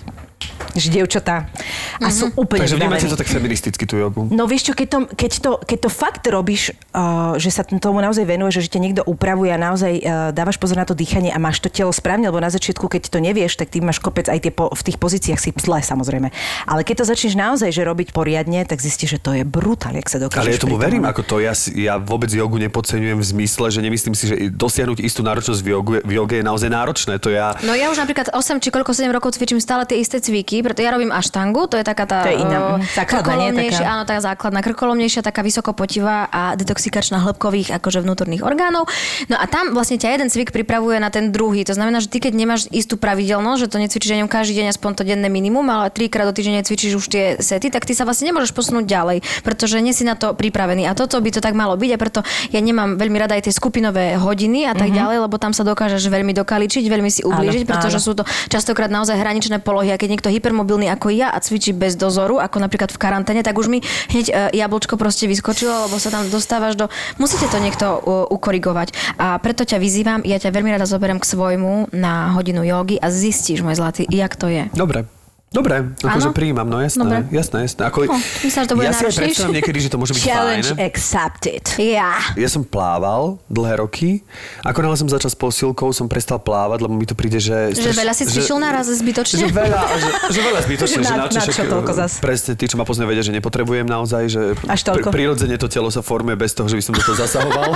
Speaker 4: že dievčatá a sú úplne
Speaker 2: Takže vnímate to tak feministicky, tú jogu?
Speaker 4: No vieš čo, keď to, keď to, keď to fakt robíš, uh, že sa tomu naozaj venuješ, že ťa niekto upravuje a naozaj uh, dávaš pozor na to dýchanie a máš to telo správne, lebo na začiatku, keď to nevieš, tak ty máš kopec aj tie po, v tých pozíciách si zle samozrejme. Ale keď to začneš naozaj že robiť poriadne, tak zistíš, že to je brutál, jak sa dokážeš.
Speaker 2: Ale ja tomu verím, ako to. Ja, ja vôbec jogu nepodceňujem v zmysle, že nemyslím si, že dosiahnuť istú náročnosť v jogu, v joge je naozaj náročné. To ja...
Speaker 3: No ja už napríklad 8 či koľko 7 rokov cvičím stále tie isté cviky, preto ja robím aštangu, to je taká tá...
Speaker 4: To je iná, základná, nie? Taká-
Speaker 3: Áno, tá základná, krkolomnejšia, taká vysokopotivá a detoxikačná hĺbkových akože vnútorných orgánov. No a tam vlastne ťa jeden cvik pripravuje na ten druhý. To znamená, že ty keď nemáš istú pravidelnosť, že to necvičíš ňom každý deň aspoň to denné minimum, ale trikrát do týždňa cvičíš už tie sety, tak ty sa vlastne nemôžeš posunúť ďalej, pretože nie si na to pripravený. A toto by to tak malo byť a preto ja nemám veľmi rada aj tie skupinové hodiny a tak
Speaker 4: Mhm.
Speaker 3: ďalej, lebo tam sa dokážeš veľmi dokaličiť, veľmi si ublížiť,
Speaker 4: Áno,
Speaker 3: pretože
Speaker 4: áno.
Speaker 3: sú to častokrát naozaj hraničné polohy. A keď niekto hypermobilný ako ja a cvičí bez dozoru, ako napríklad v karanténe, tak už mi hneď e, jablčko proste vyskočilo, lebo sa tam dostávaš do... Musíte to niekto e, ukorigovať. A preto ťa vyzývam, ja ťa veľmi rada zoberiem k svojmu na hodinu jogy a zistíš, môj zlatý, jak to je.
Speaker 2: Dobre. Dobre, akože prijímam, no jasné,
Speaker 3: Dobre.
Speaker 2: jasné, jasné. Ako,
Speaker 3: No, myslím, že to bude
Speaker 2: ja si aj
Speaker 3: náročnejšie.
Speaker 2: predstavím niekedy, že to môže byť
Speaker 4: Challenge
Speaker 2: fajn.
Speaker 4: accepted.
Speaker 3: Ja.
Speaker 2: Ja som plával dlhé roky. Ako náhle som začal s posilkou, som prestal plávať, lebo mi to príde, že...
Speaker 3: Že veľa si cvičil naraz zbytočne?
Speaker 2: Že veľa, že, že veľa [laughs] zbytočne.
Speaker 4: Že
Speaker 2: že
Speaker 4: na-
Speaker 2: čo,
Speaker 4: na čo toľko zas?
Speaker 2: Presne, tí, čo ma poznajú, vedia, že nepotrebujem naozaj, že
Speaker 4: Až toľko?
Speaker 2: pri- prirodzene to telo sa formuje bez toho, že by som do toho zasahoval. [laughs]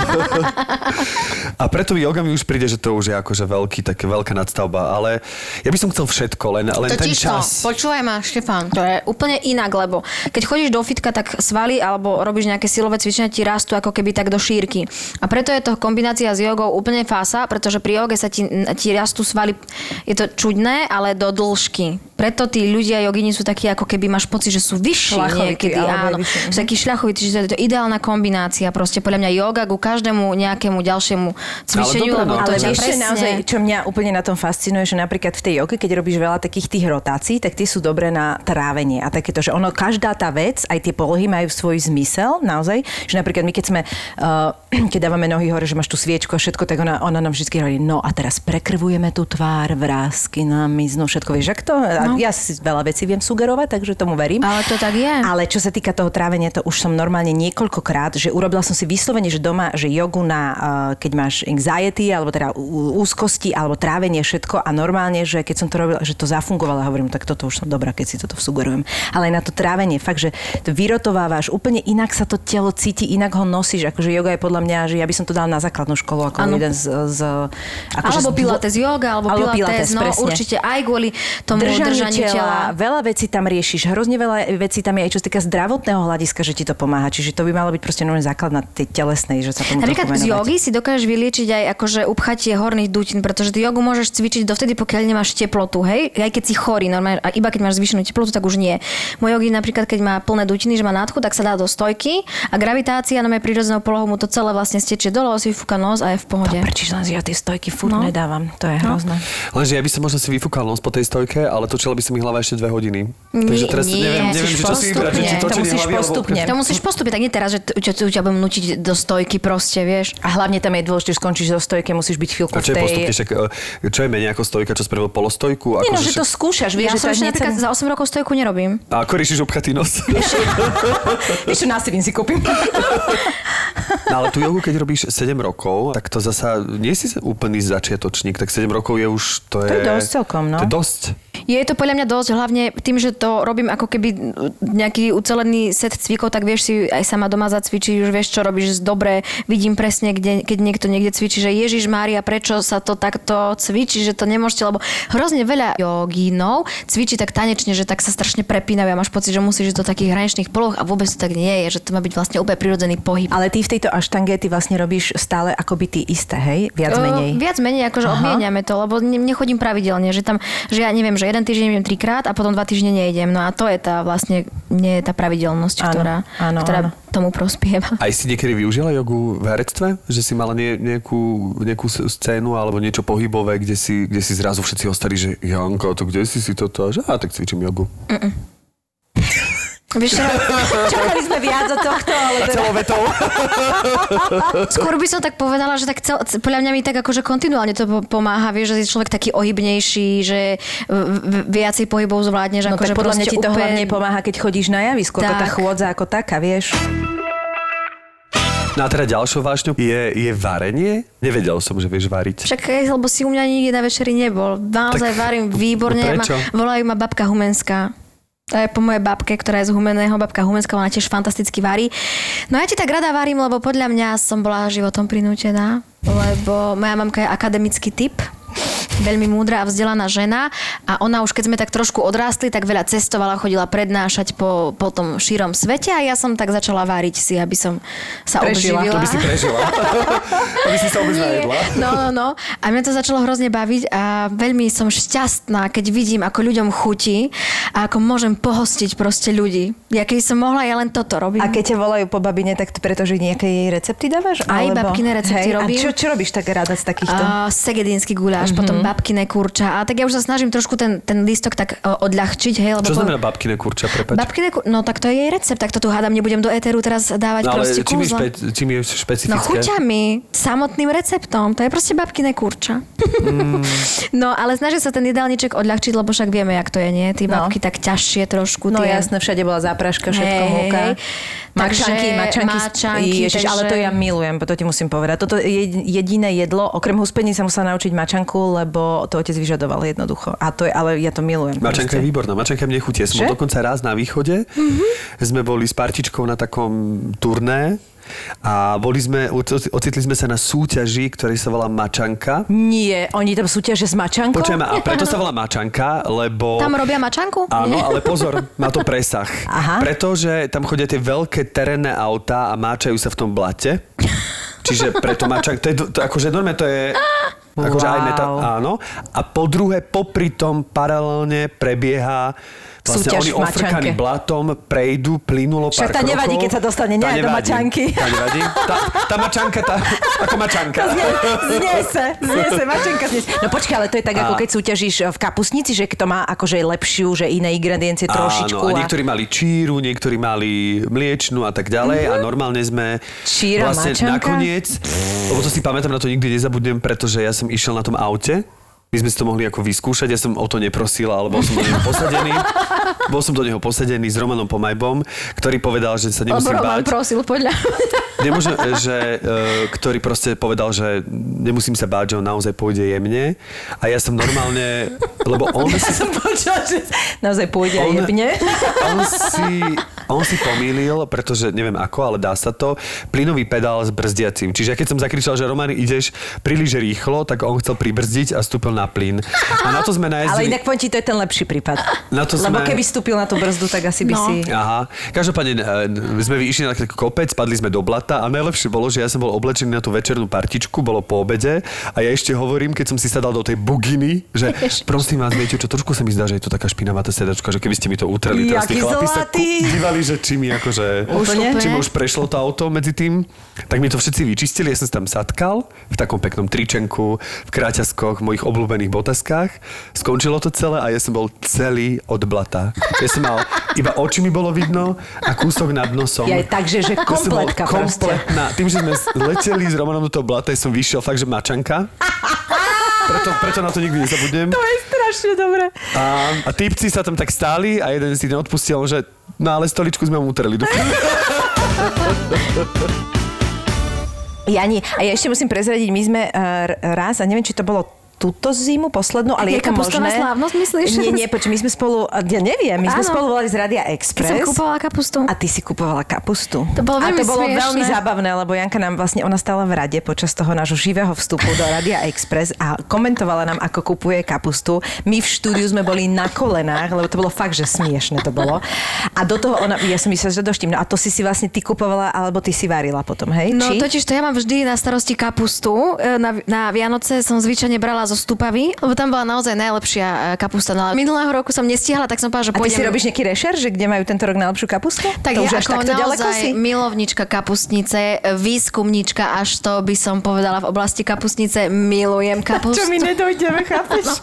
Speaker 2: A preto yoga mi už príde, že to už je akože veľký, také veľká nadstavba, ale ja by som chcel všetko, len, len ten čas.
Speaker 3: Počúvaj ma, Štefán, to je úplne inak, lebo keď chodíš do fitka, tak svaly alebo robíš nejaké silové cvičenia ti rastú ako keby tak do šírky. A preto je to kombinácia s jogou úplne fása, pretože pri joge sa ti, ti rastú svaly, je to čudné, ale do dĺžky. Preto tí ľudia jogini sú takí, ako keby máš pocit, že sú vyšší
Speaker 4: Šľachovití,
Speaker 3: niekedy. Áno,
Speaker 4: vyšší, mhm.
Speaker 3: sú takí šľachovití, čiže to je to ideálna kombinácia. Proste podľa mňa yoga ku každému nejakému ďalšiemu cvičeniu,
Speaker 2: no.
Speaker 3: to
Speaker 4: Ale
Speaker 3: ťa
Speaker 4: vieš, čo,
Speaker 3: presne-
Speaker 4: naozaj, čo mňa úplne na tom fascinuje, že napríklad v tej joge, keď robíš veľa takých tých rotácií, tak tie sú dobré na trávenie a takéto, že ono, každá tá vec, aj tie polohy majú svoj zmysel, naozaj, že napríklad my keď sme, uh, [clears throat] keď dávame nohy hore, že máš tú sviečku a všetko, tak ona, ona nám vždy hovorí, no a teraz prekrvujeme tú tvár, vrázky nám miznú, všetko, vieš, ak to?
Speaker 3: No.
Speaker 4: Ja si veľa vecí viem sugerovať, takže tomu verím.
Speaker 3: Ale to tak je.
Speaker 4: Ale čo sa týka toho trávenia, to už som normálne niekoľkokrát, že urobila som si vyslovene, že doma, že jogu na, uh, keď máš anxiety, alebo teda úzkosti, alebo trávenie, všetko a normálne, že keď som to robila, že to zafungovalo, hovorím, tak toto už som dobrá, keď si toto sugerujem. Ale aj na to trávenie, fakt, že to vyrotovávaš, úplne inak sa to telo cíti, inak ho nosíš, akože joga je podľa mňa, že ja by som to dala na základnú školu, ako
Speaker 3: Áno.
Speaker 4: jeden z... z akože
Speaker 3: alebo
Speaker 4: z
Speaker 3: pilates yoga, alebo,
Speaker 4: Alebo
Speaker 3: pilates,
Speaker 4: pilates,
Speaker 3: no
Speaker 4: presne.
Speaker 3: určite aj kvôli tomu
Speaker 4: Držanie
Speaker 3: držaniu tela.
Speaker 4: veľa vecí tam riešiš, hrozne veľa vecí tam je aj čo sa týka zdravotného hľadiska, že ti to pomáha. Čiže to by malo byť proste normálny základ na tej telesnej, že sa tomu
Speaker 3: Napríklad z jogy si dokážeš vyliečiť aj akože upchatie horných dutín, pretože ty jogu môžeš cvičiť dovtedy, pokiaľ nemáš teplotu, hej? Aj keď si chorý, normálne, iba keď máš zvýšenú teplotu, tak už nie. Môj jogi napríklad, keď má plné dutiny, že má nádchu, tak sa dá do stojky a gravitácia na prirodzenou polohou mu to celé vlastne stečie dole, si vyfúka nos a je v pohode.
Speaker 4: Prečo len, že ja tie stojky furt
Speaker 3: No.
Speaker 4: nedávam. To je hrozné.
Speaker 2: Lenže ja by som možno si vyfúkal nos po tej stojke, ale točila by som mi hlava ešte dve hodiny.
Speaker 3: Nie,
Speaker 2: Takže teraz
Speaker 3: nie,
Speaker 2: neviem, neviem,
Speaker 3: musíš
Speaker 2: že čo si vybrať, že či
Speaker 3: postupne.
Speaker 4: To
Speaker 2: točenie
Speaker 4: musíš
Speaker 2: hlavy alebo
Speaker 4: postupne.
Speaker 3: To musíš postúpiť, tak nie teraz, že ťa, budem nutiť do stojky proste, vieš.
Speaker 4: A hlavne tam je dôležité, že skončíš zo stojke, musíš byť chvíľku
Speaker 2: A čo je
Speaker 4: tej...
Speaker 2: postupne, však, e, čo je menej ako stojka, čo spravil polostojku?
Speaker 4: Nie, no, že to skúšaš, vieš,
Speaker 3: ja
Speaker 4: že to
Speaker 3: ešte
Speaker 4: je
Speaker 3: napríklad za 8 rokov stojku nerobím.
Speaker 2: A ako riešiš obchatý nos?
Speaker 4: Vieš, čo násilím si kúpim.
Speaker 2: No, ale tú jogu, keď robíš 7 rokov, tak to zasa, nie si úplný začiatočník, tak 7 rokov je už, to je...
Speaker 4: To je dosť celkom, no.
Speaker 2: To je dosť.
Speaker 3: Je to podľa mňa dosť, hlavne tým, že to robím ako keby nejaký ucelený set cvikov, tak vieš si aj sama doma zacvičiť, už vieš, čo robíš dobre, vidím presne, kde, keď niekto niekde cvičí, že Ježiš Mária, prečo sa to takto cvičí, že to nemôžete, lebo hrozne veľa jogínov cvičí tak tanečne, že tak sa strašne prepínajú a máš pocit, že musíš ísť do takých hraničných poloh a vôbec to tak nie je, že to má byť vlastne úplne prirodzený pohyb.
Speaker 4: Ale ty v tejto aštange, ty vlastne robíš stále akoby ty isté, hej? Viac
Speaker 3: O,
Speaker 4: menej.
Speaker 3: viac menej, akože obmieniame to, lebo ne, nechodím pravidelne, že tam, že ja neviem, že jeden týždeň idem trikrát a potom dva týždne nejdem. No a to je tá vlastne, nie je tá pravidelnosť,
Speaker 4: Áno,
Speaker 3: ktorá,
Speaker 4: áno,
Speaker 3: ktorá
Speaker 4: áno.
Speaker 3: tomu prospieva.
Speaker 2: Aj si niekedy využila jogu v herectve? Že si mala nie, nejakú, nejakú scénu alebo niečo pohybové, kde si, kde si zrazu všetci ostali, že Janko, to kde si si toto? A Že, a tak cvičím jogu.
Speaker 3: Vieš? [laughs]
Speaker 4: Čakali sme viac od tohto, ale
Speaker 2: A
Speaker 4: teda...
Speaker 2: celou vetou? [laughs]
Speaker 3: skôr by som tak povedala, že tak cel, podľa mňa mi tak akože kontinuálne to po- pomáha, vieš, že je človek taký ohybnejší, že viacej pohybov zvládneš.
Speaker 4: No
Speaker 3: akože
Speaker 4: tak podľa mňa ti to
Speaker 3: úplne-
Speaker 4: hlavne pomáha, keď chodíš na javisku, ako tá
Speaker 3: Tak.
Speaker 4: chôdza ako taká, vieš.
Speaker 2: No a teda ďalšou vášňou je, je varenie? Nevedel som, že vieš variť.
Speaker 3: Však, lebo si u mňa nikdy na večeri nebol. Naozaj
Speaker 2: Tak-
Speaker 3: varím výborne.
Speaker 2: no
Speaker 3: ma,
Speaker 2: prečo?
Speaker 3: volajú ma babka Humenská. To je po mojej babke, ktorá je z Humeného. Babka Humenská, ona tiež fantasticky varí. No ja ti tak rada varím, lebo podľa mňa som bola životom prinútená. Lebo moja mamka je akademický typ veľmi múdra a vzdelaná žena a ona už keď sme tak trošku odrástli, tak veľa cestovala, chodila prednášať po, po tom šírom svete a ja som tak začala váriť si, aby som sa
Speaker 4: Prežila.
Speaker 3: obživila.
Speaker 2: To by si prežila. [laughs] to by si sa vôbec najedla.
Speaker 3: No, no, no. A mňa to začalo hrozne baviť a veľmi som šťastná, keď vidím, ako ľuďom chutí a ako môžem pohostiť proste ľudí. Ja keby som mohla, ja len toto robím.
Speaker 4: A keď ťa volajú po babine, tak to preto, že nejaké jej recepty dávaš?
Speaker 3: Aj babkine recepty
Speaker 4: Hej,
Speaker 3: robím.
Speaker 4: A čo, čo robíš tak rada z takýchto?
Speaker 3: A segedínsky guláš, mm-hmm. potom babkine kurča. A tak ja už sa snažím trošku ten, ten lístok tak o, odľahčiť, hej, lebo...
Speaker 2: Čo
Speaker 3: po-
Speaker 2: znamená babkine kurča, prepač?
Speaker 3: Babkine kur... No tak to je jej recept, tak to tu hádam, nebudem do éteru teraz dávať
Speaker 2: No ale
Speaker 3: proste
Speaker 2: čím špe, čím je
Speaker 3: No
Speaker 2: špecifické?
Speaker 3: chuťami, samotným receptom. To je proste babkine kurča.
Speaker 2: Mm. [laughs]
Speaker 3: no ale snažím sa ten jedálniček odľahčiť, lebo však vieme, jak to je, nie? Tí
Speaker 4: No.
Speaker 3: babky tak ťažšie trošku.
Speaker 4: No
Speaker 3: tie...
Speaker 4: jasné, všade bola zápraška, všetko
Speaker 3: hej.
Speaker 4: Mačanky,
Speaker 3: Takže
Speaker 4: mačanky,
Speaker 3: mačanky,
Speaker 4: Ježiš, ale to
Speaker 3: takže-
Speaker 4: ja milujem, to ti musím povedať. Toto je jediné jedlo, okrem huspení sa musela naučiť mačanku, lebo to otec vyžadoval jednoducho. A to je, ale ja to milujem.
Speaker 2: Mačanka je
Speaker 4: proste.
Speaker 2: výborná, mačanka mne chutie. Bol dokonca raz na východe,
Speaker 3: Mhm.
Speaker 2: sme boli s partičkou na takom turné a boli sme, oci- ocitli sme sa na súťaži, ktorý sa volá Mačanka.
Speaker 4: Nie, oni tam súťaže s mačankou?
Speaker 2: Počujeme, a preto sa volá [laughs] Mačanka, lebo...
Speaker 3: Tam robia mačanku?
Speaker 2: Áno, ale pozor, má to presah.
Speaker 4: Aha.
Speaker 2: Pretože tam chodia tie veľké terénne autá a máčajú sa v tom blate. Čiže preto mačanka, to je, to, akože normálne to je... [laughs] Akože aj meta,
Speaker 4: Wow.
Speaker 2: áno. A po druhé, popri tom paralelne prebieha vlastne
Speaker 4: Súťaž
Speaker 2: oni
Speaker 4: v mačanke.
Speaker 2: blatom prejdú plynulo pár
Speaker 4: Však tá nevadí,
Speaker 2: krokov.
Speaker 4: keď sa dostane nejak do mačanky.
Speaker 2: Tá nevadí. Tá, tá mačanka, tá, ako mačanka.
Speaker 4: Znese, znese, mačenka znese. No počkaj, ale to je tak, ako
Speaker 2: A-
Speaker 4: keď súťažíš v kapusnici, že to má akože lepšiu, že iné ingrediencie trošičku.
Speaker 2: Áno, a niektorí mali číru, niektorí mali mliečnu a tak ďalej a normálne sme
Speaker 4: Číra,
Speaker 2: vlastne
Speaker 4: mačanka?
Speaker 2: nakoniec, lebo to si pamätám, na to nikdy nezabudnem, pretože ja som išiel na tom aute, my sme si to mohli ako vyskúšať, ja som o to neprosil, ale bol som do neho posadený. [laughs] Bol som do neho posadený s Romanom Pomajbom, ktorý povedal, že sa
Speaker 3: Lebo
Speaker 2: nemusím
Speaker 3: Roman
Speaker 2: báť.
Speaker 3: prosil podľa
Speaker 2: Nemôžem, že, e, ktorý proste povedal, že nemusím sa báť, že on naozaj pôjde jemne. A ja som normálne, lebo on si
Speaker 4: som počula, že naozaj pôjde
Speaker 2: On-
Speaker 4: jebne.
Speaker 2: On si, on si pomýlil, pretože neviem ako, ale dá sa to, plynový pedál s brzdiacím. Čiže keď som zakričal, že Roman, ideš príliš rýchlo, tak on chcel pribrzdiť a stúpil na plyn. A na to sme
Speaker 4: Ale
Speaker 2: najezdili...
Speaker 4: inak poviem ti, to je ten lepší prípad.
Speaker 2: Na to
Speaker 4: Lebo
Speaker 2: sme-
Speaker 4: keby vstúpil na tú brzdu, tak asi by
Speaker 3: No.
Speaker 4: si...
Speaker 2: Aha. Každopádne e, sme vyšli na taký kopec, padli sme do blata a najlepšie bolo, že ja som bol oblečený na tú večernú partičku, bolo po obede a ja ešte hovorím, keď som si sadal do tej buginy, že prosím vás, viete čo, trošku sa mi zdá, že je to taká špinavá tá sedačka, že keby ste mi to utreli. Teraz tí chlapi sa dívali, že či mi akože...
Speaker 4: Úplne?
Speaker 2: Či mi už prešlo to auto medzi tým, tak mi to všetci vyčistili, ja som sa tam satkal v takom peknom tričenku, v kráťaskoch, mojich obľúbených botaskách. Skončilo to celé a ja som bol celý od blata. Ja som mal, iba oči mi bolo vidno a kúsok nad nosom.
Speaker 4: Ja, takže, že
Speaker 2: Ja
Speaker 4: kompletka proste.
Speaker 2: kompletná. Tým, že sme leteli s Romanom do toho blata, ja som vyšiel fakt, že mačanka. Preto, preto na to nikdy nezabudnem.
Speaker 4: To je strašne dobré.
Speaker 2: A, a típci sa tam tak stáli a jeden si neodpustil, že no ale stoličku sme mu utreli.
Speaker 4: Jani, a ja ešte musím prezradiť, my sme uh, raz, a neviem, či to bolo túto zimu, poslednú, ale je to možné.
Speaker 3: slávnosť, myslíš?
Speaker 4: Nie, nie, počuj, my sme spolu, ja neviem, my sme
Speaker 3: Áno.
Speaker 4: spolu volali z Radia
Speaker 3: Keď som
Speaker 4: Express.
Speaker 3: kúpovala kapustu.
Speaker 4: A ty si kupovala kapustu.
Speaker 3: To bolo
Speaker 4: a
Speaker 3: veľmi
Speaker 4: to bolo
Speaker 3: smiešné.
Speaker 4: veľmi zábavné, lebo Janka nám vlastne, ona stála v rade počas toho nášho živého vstupu do Radia Express a komentovala nám, ako kupuje kapustu. My v štúdiu sme boli na kolenách, lebo to bolo fakt, že smiešne to bolo. A do toho ona, ja som myslela, že doštím. No a to si si vlastne ty kupovala, alebo ty si varila potom, hej?
Speaker 3: No
Speaker 4: Či?
Speaker 3: totiž to ja mám vždy na starosti kapustu. E, Na, na Vianoce som zvyčajne brala zo stupavy, lebo tam bola naozaj najlepšia e, kapusta. No, minulého roku som nestihla, tak som povedala, že
Speaker 4: A ty
Speaker 3: pôjdem...
Speaker 4: si robíš nejaký rešer, že kde majú tento rok najlepšiu kapustu?
Speaker 3: Tak
Speaker 4: to
Speaker 3: ja
Speaker 4: už až
Speaker 3: ako
Speaker 4: ďaleko
Speaker 3: naozaj
Speaker 4: si?
Speaker 3: milovnička kapustnice, výskumnička, až to by som povedala v oblasti kapustnice, milujem [laughs] kapustu.
Speaker 4: nedojdeme, [laughs] chápeš?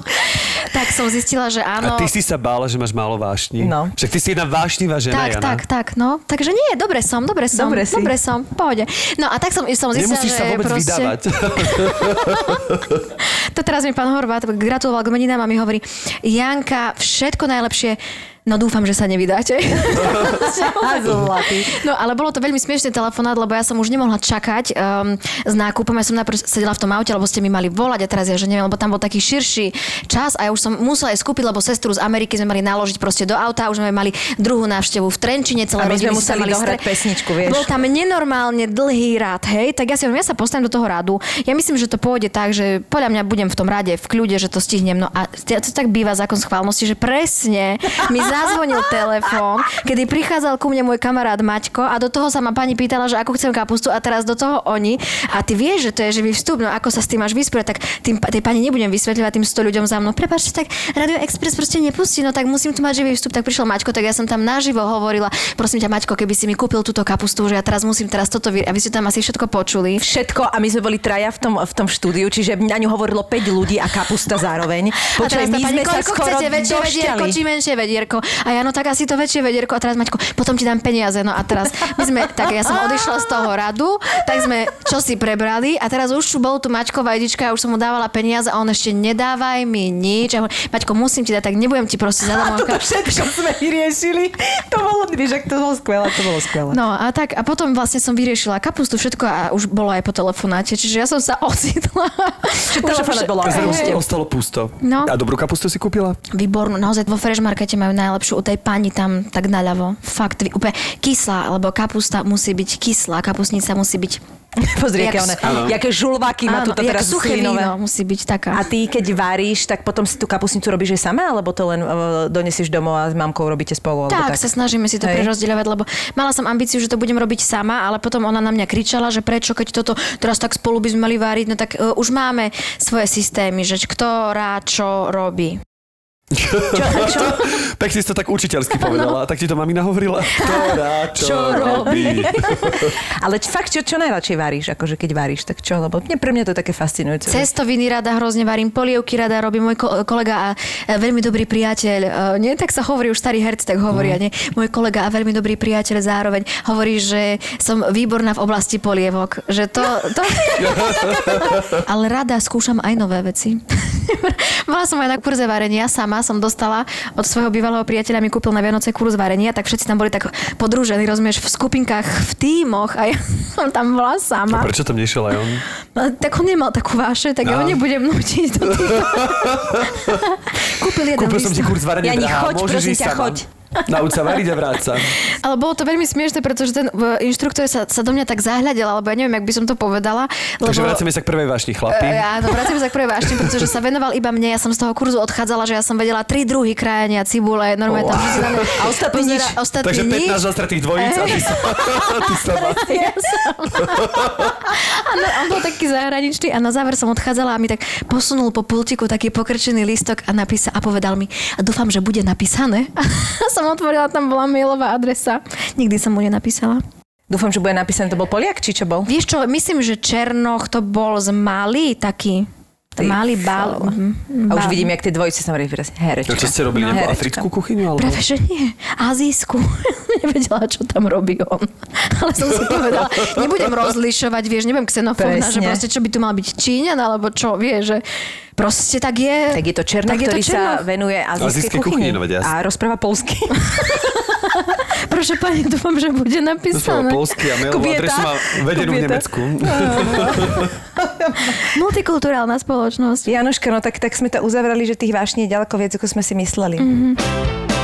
Speaker 3: tak som zistila, že áno.
Speaker 2: A ty si sa bála, že máš málo vášni.
Speaker 4: No.
Speaker 2: Však ty si jedna vášnivá žena,
Speaker 3: tak,
Speaker 2: Jana.
Speaker 3: tak, tak, no. Takže nie, dobre som, dobre som.
Speaker 4: Dobre si.
Speaker 3: Dobre som, pohode. No a tak som, som zistila,
Speaker 2: Nemusíš
Speaker 3: že
Speaker 2: sa vôbec
Speaker 3: proste...
Speaker 2: vydávať. [laughs]
Speaker 3: To teraz mi pán Horvát gratuloval k meninám a mi hovorí, Janka, všetko najlepšie, no dúfam, že sa nevydáte. [laughs] No ale bolo to veľmi smiešný telefonát, lebo ja som už nemohla čakať um, s nákupom. Ja som najprv sedela v tom aute, lebo ste mi mali volať a teraz ja, že neviem, lebo tam bol taký širší čas a ja už som musela aj skúpiť, lebo sestru z Ameriky sme mali naložiť proste do auta, už sme mali druhú návštevu v Trenčine, celé
Speaker 4: A my sme
Speaker 3: rodiny
Speaker 4: museli
Speaker 3: mali
Speaker 4: dohrať pesničku, vieš.
Speaker 3: Bol tam nenormálne dlhý rád, hej, tak ja si hovorím, ja sa postavím do toho radu. Ja myslím, že to pôjde tak, že podľa mňa budem v tom rade, v kľude, že to stihnem. No a to tak býva zákon schválnosti, že presne mi zazvonil telefón, kedy prichádzal ku mne môj kamarát Maťko a do toho sa ma pani pýtala, že ako chcem kapustu a teraz do toho oni. A ty vieš, že to je živý vstup, no ako sa s tým máš vysporiadať, tak tým, tej pani nebudem vysvetľovať tým 100 ľuďom za mnou. Prepačte, tak Radio Express proste nepustí, no tak musím tu mať živý vstup. Tak prišiel Maťko, tak ja som tam naživo hovorila, prosím ťa Maťko, keby si mi kúpil túto kapustu, že ja teraz musím teraz toto vy ste tam asi všetko počuli.
Speaker 4: Všetko a my sme boli traja v tom, v tom štúdiu, čiže na ňu hovorilo 5 ľudí a kapusta zároveň. Počkaj, my
Speaker 3: pani,
Speaker 4: sme sa skoro
Speaker 3: vedierko, či menšie vedierko? A ja, no tak asi to väčšie vedierko. A teraz Maťko, potom ti dám peniaze. No a teraz my sme, tak ja som odišla z toho radu, tak sme čo si prebrali a teraz už bol tu Maťková Edička, ja už som mu dávala peniaze a on ešte nedávaj mi nič. A hovorím, Maťko, musím ti dať, tak nebudem ti proste zadarmo.
Speaker 4: To všetko sme vyriešili. To bolo, vieš, to bolo skvelé, to bolo skvelé.
Speaker 3: No a tak, a potom vlastne som vyriešila kapustu, všetko a už bolo aj po telefonáte, čiže ja som sa [laughs] ocitla.
Speaker 4: Telefonát bol
Speaker 3: už-
Speaker 4: aj
Speaker 2: Ostalo, pusto.
Speaker 3: No.
Speaker 2: A dobrú kapustu si kúpila?
Speaker 3: Výbornú, naozaj vo Fresh Markete majú najlepšiu, u tej pani tam tak naľavo. Fakt, úplne kyslá, lebo kapusta musí byť kyslá, kapustnica musí byť... [laughs]
Speaker 4: Pozri,
Speaker 3: Jak
Speaker 4: one, jaké žulváky má
Speaker 3: jak
Speaker 4: teraz
Speaker 3: suché
Speaker 4: slinové.
Speaker 3: víno musí byť taká.
Speaker 4: A ty, keď varíš, tak potom si tú kapusnicu robíš aj sama, alebo to len uh, donesieš domov a s mamkou robíte spolu? Alebo
Speaker 3: tak,
Speaker 4: tak,
Speaker 3: sa snažíme si to
Speaker 4: Hej.
Speaker 3: prerozdeľovať, lebo mala som ambíciu, že to budem robiť sama, ale potom ona na mňa kričala, že prečo, keď toto teraz tak spolu by sme mali váriť, no tak uh, už máme svoje systémy, že kto rád čo robí.
Speaker 4: Čo, čo? [laughs]
Speaker 2: Pekne si to tak učiteľsky povedala. Tak ti to mamina hovorila? Ktorá čo,
Speaker 3: Čo robí? [laughs]
Speaker 4: Ale č- fakt, čo, čo najradšej varíš? Akože keď varíš, tak čo? Lebo mne, pre mňa to je také fascinujúce.
Speaker 3: Cestoviny rada hrozne varím, polievky rada robí môj ko- kolega a veľmi dobrý priateľ. e, Nie, tak sa hovorí, už starý herci tak hovoria, nie? Môj kolega a veľmi dobrý priateľ zároveň hovorí, že som výborná v oblasti polievok. Že to... to... [laughs] Ale rada skúšam aj nové veci. Bola som aj na kurze varenia, sama som dostala od svojho bývalého priateľa, mi kúpil na Vianoce kurz varenia, tak všetci tam boli tak podružení, rozumieš, v skupinkách, v tímoch a ja [laughs] som tam bola sama.
Speaker 2: Prečo tam nešiel aj on?
Speaker 3: No, tak on nemal takú váše, tak ja ho
Speaker 2: No.
Speaker 3: nebudem nutiť do. [laughs] [laughs] Kúpil jeden
Speaker 2: Kúpil som ti kurz varenia
Speaker 4: Jani,
Speaker 2: drahá,
Speaker 4: choď,
Speaker 2: môžeš
Speaker 4: prosím
Speaker 2: ísť
Speaker 4: ťa,
Speaker 2: sama.
Speaker 4: choď.
Speaker 2: Nauč sa variť a vráť sa.
Speaker 3: Ale bolo to veľmi smiešne, pretože ten e, inštruktor sa, sa do mňa tak zahľadil, alebo ja neviem, jak by som to povedala. Lebo...
Speaker 2: Takže vraceme sa k prvej vášni, chlapi.
Speaker 3: E, Áno, vracím sa k prvej vášni, pretože sa venoval iba mne. Ja som z toho kurzu odchádzala, že ja som vedela tri druhy krájania cibule. Normálne tam na [laughs] mňa
Speaker 4: A ostatní nič.
Speaker 3: Ostatní
Speaker 2: Takže
Speaker 3: nič.
Speaker 2: 15 zastratých dvojíc a ty, sa, [laughs] [laughs] ty sama.
Speaker 3: Ja som. A no, on bol taký zahraničný a na záver som odchádzala a mi tak posunul po pultiku taký pokrčený lístok a napísal a povedal mi, a dúfam, že bude napísané. A som otvorila, tam bola mailová adresa. Nikdy som mu nenapísala.
Speaker 4: Dúfam, že bude napísané, to bol Poliak, či čo bol?
Speaker 3: Vieš čo, myslím, že Černoch to bol z Mali taký.
Speaker 4: Ty
Speaker 3: Malý bal. mhm,
Speaker 4: A už vidím, jak tie dvojice sa hovorí teraz. Herečka.
Speaker 2: No, čo ste robili?
Speaker 4: Herečka.
Speaker 2: africkú kuchyňu? Alebo...
Speaker 3: Práve, že nie. Azijskú. [laughs] Nevedela, čo tam robí on. Ale som si povedala, nebudem rozlišovať, vieš, nebudem xenofóbna, že proste čo by tu mal byť Číňan, alebo čo, vieš, že proste tak je.
Speaker 4: Tak je to Černoch,
Speaker 3: tak je to
Speaker 4: ktorý sa venuje azijskej kuchyni.
Speaker 2: no
Speaker 4: a rozpráva polsky. [laughs]
Speaker 3: Proszę pani, dúfam, že bude
Speaker 2: sú
Speaker 3: napísané.
Speaker 2: polský a mailovú adresu má vedenú v. Nemecku. [laughs]
Speaker 3: Multikulturálna spoločnosť.
Speaker 4: Janoška, no tak, tak sme to uzavreli, že tých vášní je ďaleko viac, ako sme si mysleli.
Speaker 3: Mhm.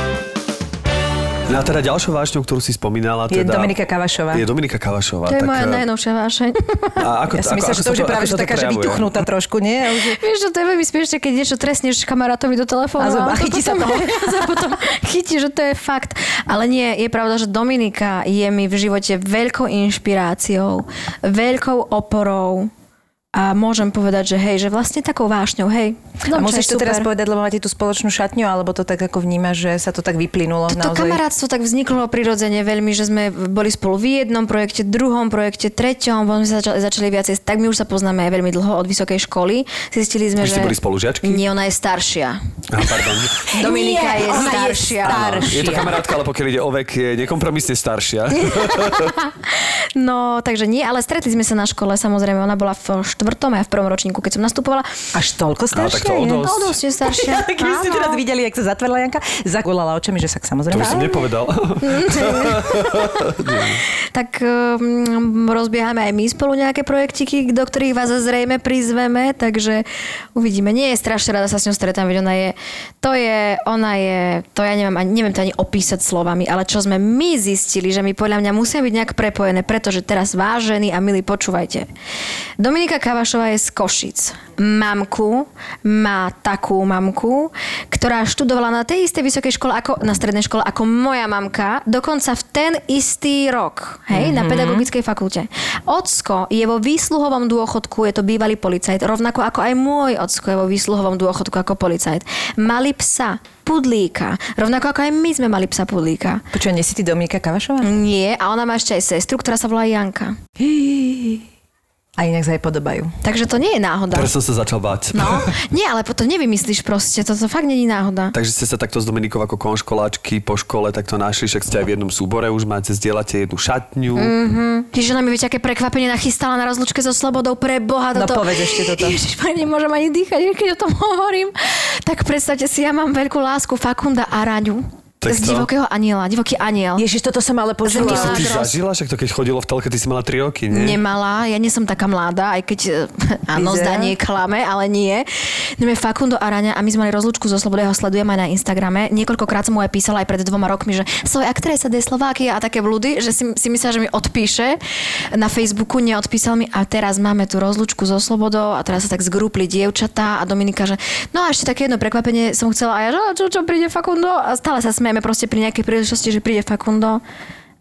Speaker 2: No a teda ďalšou vášňou, ktorú si spomínala,
Speaker 4: Je
Speaker 2: teda...
Speaker 4: Dominika Kavašová.
Speaker 2: Je Dominika Kavašová.
Speaker 3: To je
Speaker 2: tak,
Speaker 3: moja
Speaker 2: eh,
Speaker 3: najnovšia vášeň.
Speaker 2: A ako,
Speaker 4: Ja si myslím, že to už je práve že taká, že vytuchnutá trošku, nie? Už je-
Speaker 3: Vieš, že to je veľmi smiešne, keď niečo trestneš kamarátovi do telefónu.
Speaker 4: A a chytí sa toho. [laughs]
Speaker 3: sa potom chytí, že to je fakt. Ale nie, je pravda, že Dominika je mi v živote veľkou inšpiráciou, veľkou oporou a môžem povedať, že hej, že vlastne takou vášňou, hej.
Speaker 4: A
Speaker 3: Domča
Speaker 4: musíš
Speaker 3: je
Speaker 4: to teraz
Speaker 3: super.
Speaker 4: povedať, lebo máte tú spoločnú šatňu, alebo to tak ako vnímaš, že sa to tak vyplynulo
Speaker 3: Toto
Speaker 4: naozaj?
Speaker 3: kamarátstvo tak vzniklo prirodzene veľmi, že sme boli spolu v jednom projekte, druhom projekte, treťom, potom sme sa začali, začali viacej, tak my už sa poznáme aj veľmi dlho od vysokej školy. Zistili sme,
Speaker 2: Vy
Speaker 3: že...
Speaker 2: boli spolužiačky?
Speaker 3: Nie, ona je staršia.
Speaker 2: Aha, pardon. [laughs]
Speaker 3: Dominika
Speaker 4: Nie,
Speaker 3: je
Speaker 4: ona je
Speaker 3: staršia.
Speaker 4: staršia.
Speaker 2: Je to kamarátka, ale pokiaľ ide o vek, je nekompromisne staršia. [laughs] [laughs]
Speaker 3: No, takže nie, ale stretli sme sa na škole, samozrejme. Ona bola v štvrtom a ja v prvom ročníku, keď som nastupovala.
Speaker 4: Až toľko
Speaker 2: No, tak
Speaker 4: staršia
Speaker 2: to o
Speaker 4: je?
Speaker 2: dosť.
Speaker 3: No, dosť je staršia. [laughs]
Speaker 4: Keby ste teraz videli, jak sa zatvorila Janka, zakulala očami, že sa samozrejme...
Speaker 2: To by som nepovedal. [laughs]
Speaker 3: Tak um, rozbiehame aj my spolu nejaké projektiky, do ktorých vás zrejme prizveme, takže uvidíme. Nie je strašne rada sa s ňou stretám, veď ona je, to je, ona je, to ja neviem, ani- neviem to ani opísať slovami, ale čo sme my zistili, že my podľa mňa musia byť nejak prepojené, pretože teraz vážení a milí, počúvajte. Dominika Kavašová je z Košic. Mamku, má takú mamku, ktorá študovala na tej istej vysokej škole, ako, na strednej škole, ako moja mamka, dokonca v ten istý rok, hej, mm-hmm. na pedagogickej fakulte. Ocko je vo výsluhovom dôchodku, je to bývalý policajt, rovnako ako aj môj ocko je vo výsluhovom dôchodku ako policajt. Mali psa, pudlíka, rovnako ako aj my sme mali psa pudlíka.
Speaker 4: Počuj, nie si ty Dominika Kavašová?
Speaker 3: Nie, a ona má ešte aj sestru, ktorá sa volá Janka. [gasps]
Speaker 4: A inak sa aj podobajú.
Speaker 3: Takže to nie je náhoda.
Speaker 2: Teraz som sa začal báť.
Speaker 3: No, [laughs] nie, ale potom nevymyslíš proste, toto fakt není náhoda.
Speaker 2: Takže ste sa takto s Dominikou ako konškoláčky po škole takto našli, však ste aj v jednom súbore, už máte, zdieľate jednu šatňu. Mm.
Speaker 3: Čiže ona mi viete, aké prekvapenie nachystala na rozlučke so Slobodou pre Boha.
Speaker 4: No
Speaker 3: Toto...
Speaker 4: povedz ešte toto.
Speaker 3: Ježiš, nemôžem ani dýchať, keď o tom hovorím. Tak predstavte si, ja mám veľkú lásku Fakunda a Raňu.
Speaker 2: Tak
Speaker 3: z
Speaker 2: to?
Speaker 3: divokého aniela, divoký aniel.
Speaker 4: Ježiš, toto som ale počula.
Speaker 2: To si ty zažila, však to keď chodilo v telke, ty si mala 3 roky, nie?
Speaker 3: Nemala, ja nie som taká mladá, aj keď eh, [laughs] áno, zdanie klame, ale nie. Neviem, Fakundo Araňa a my sme mali rozlúčku zo Slobody, ja ho sledujem aj na Instagrame. Niekoľkokrát som mu aj písala aj pred dvoma rokmi, že svoj aktresa de Slovákia a také blúdy, že si, si myslela, že mi odpíše na Facebooku, neodpísal mi a teraz máme tu rozlúčku so Slobodou a teraz sa tak zgrúpli dievčatá a Dominika, že no a ešte také jedno prekvapenie som chcela a ja, že "A čo, čo príde Fakundo a stále sa smejeme proste pri nejakej príležitosti, že príde Fakundo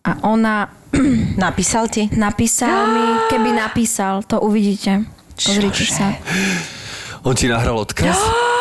Speaker 3: a ona [clears throat]
Speaker 4: Napísal ti?
Speaker 3: Napísal mi, keby napísal, to uvidíte. Pozrite sa. [gasps]
Speaker 2: On ti nahral odkaz? [gasps]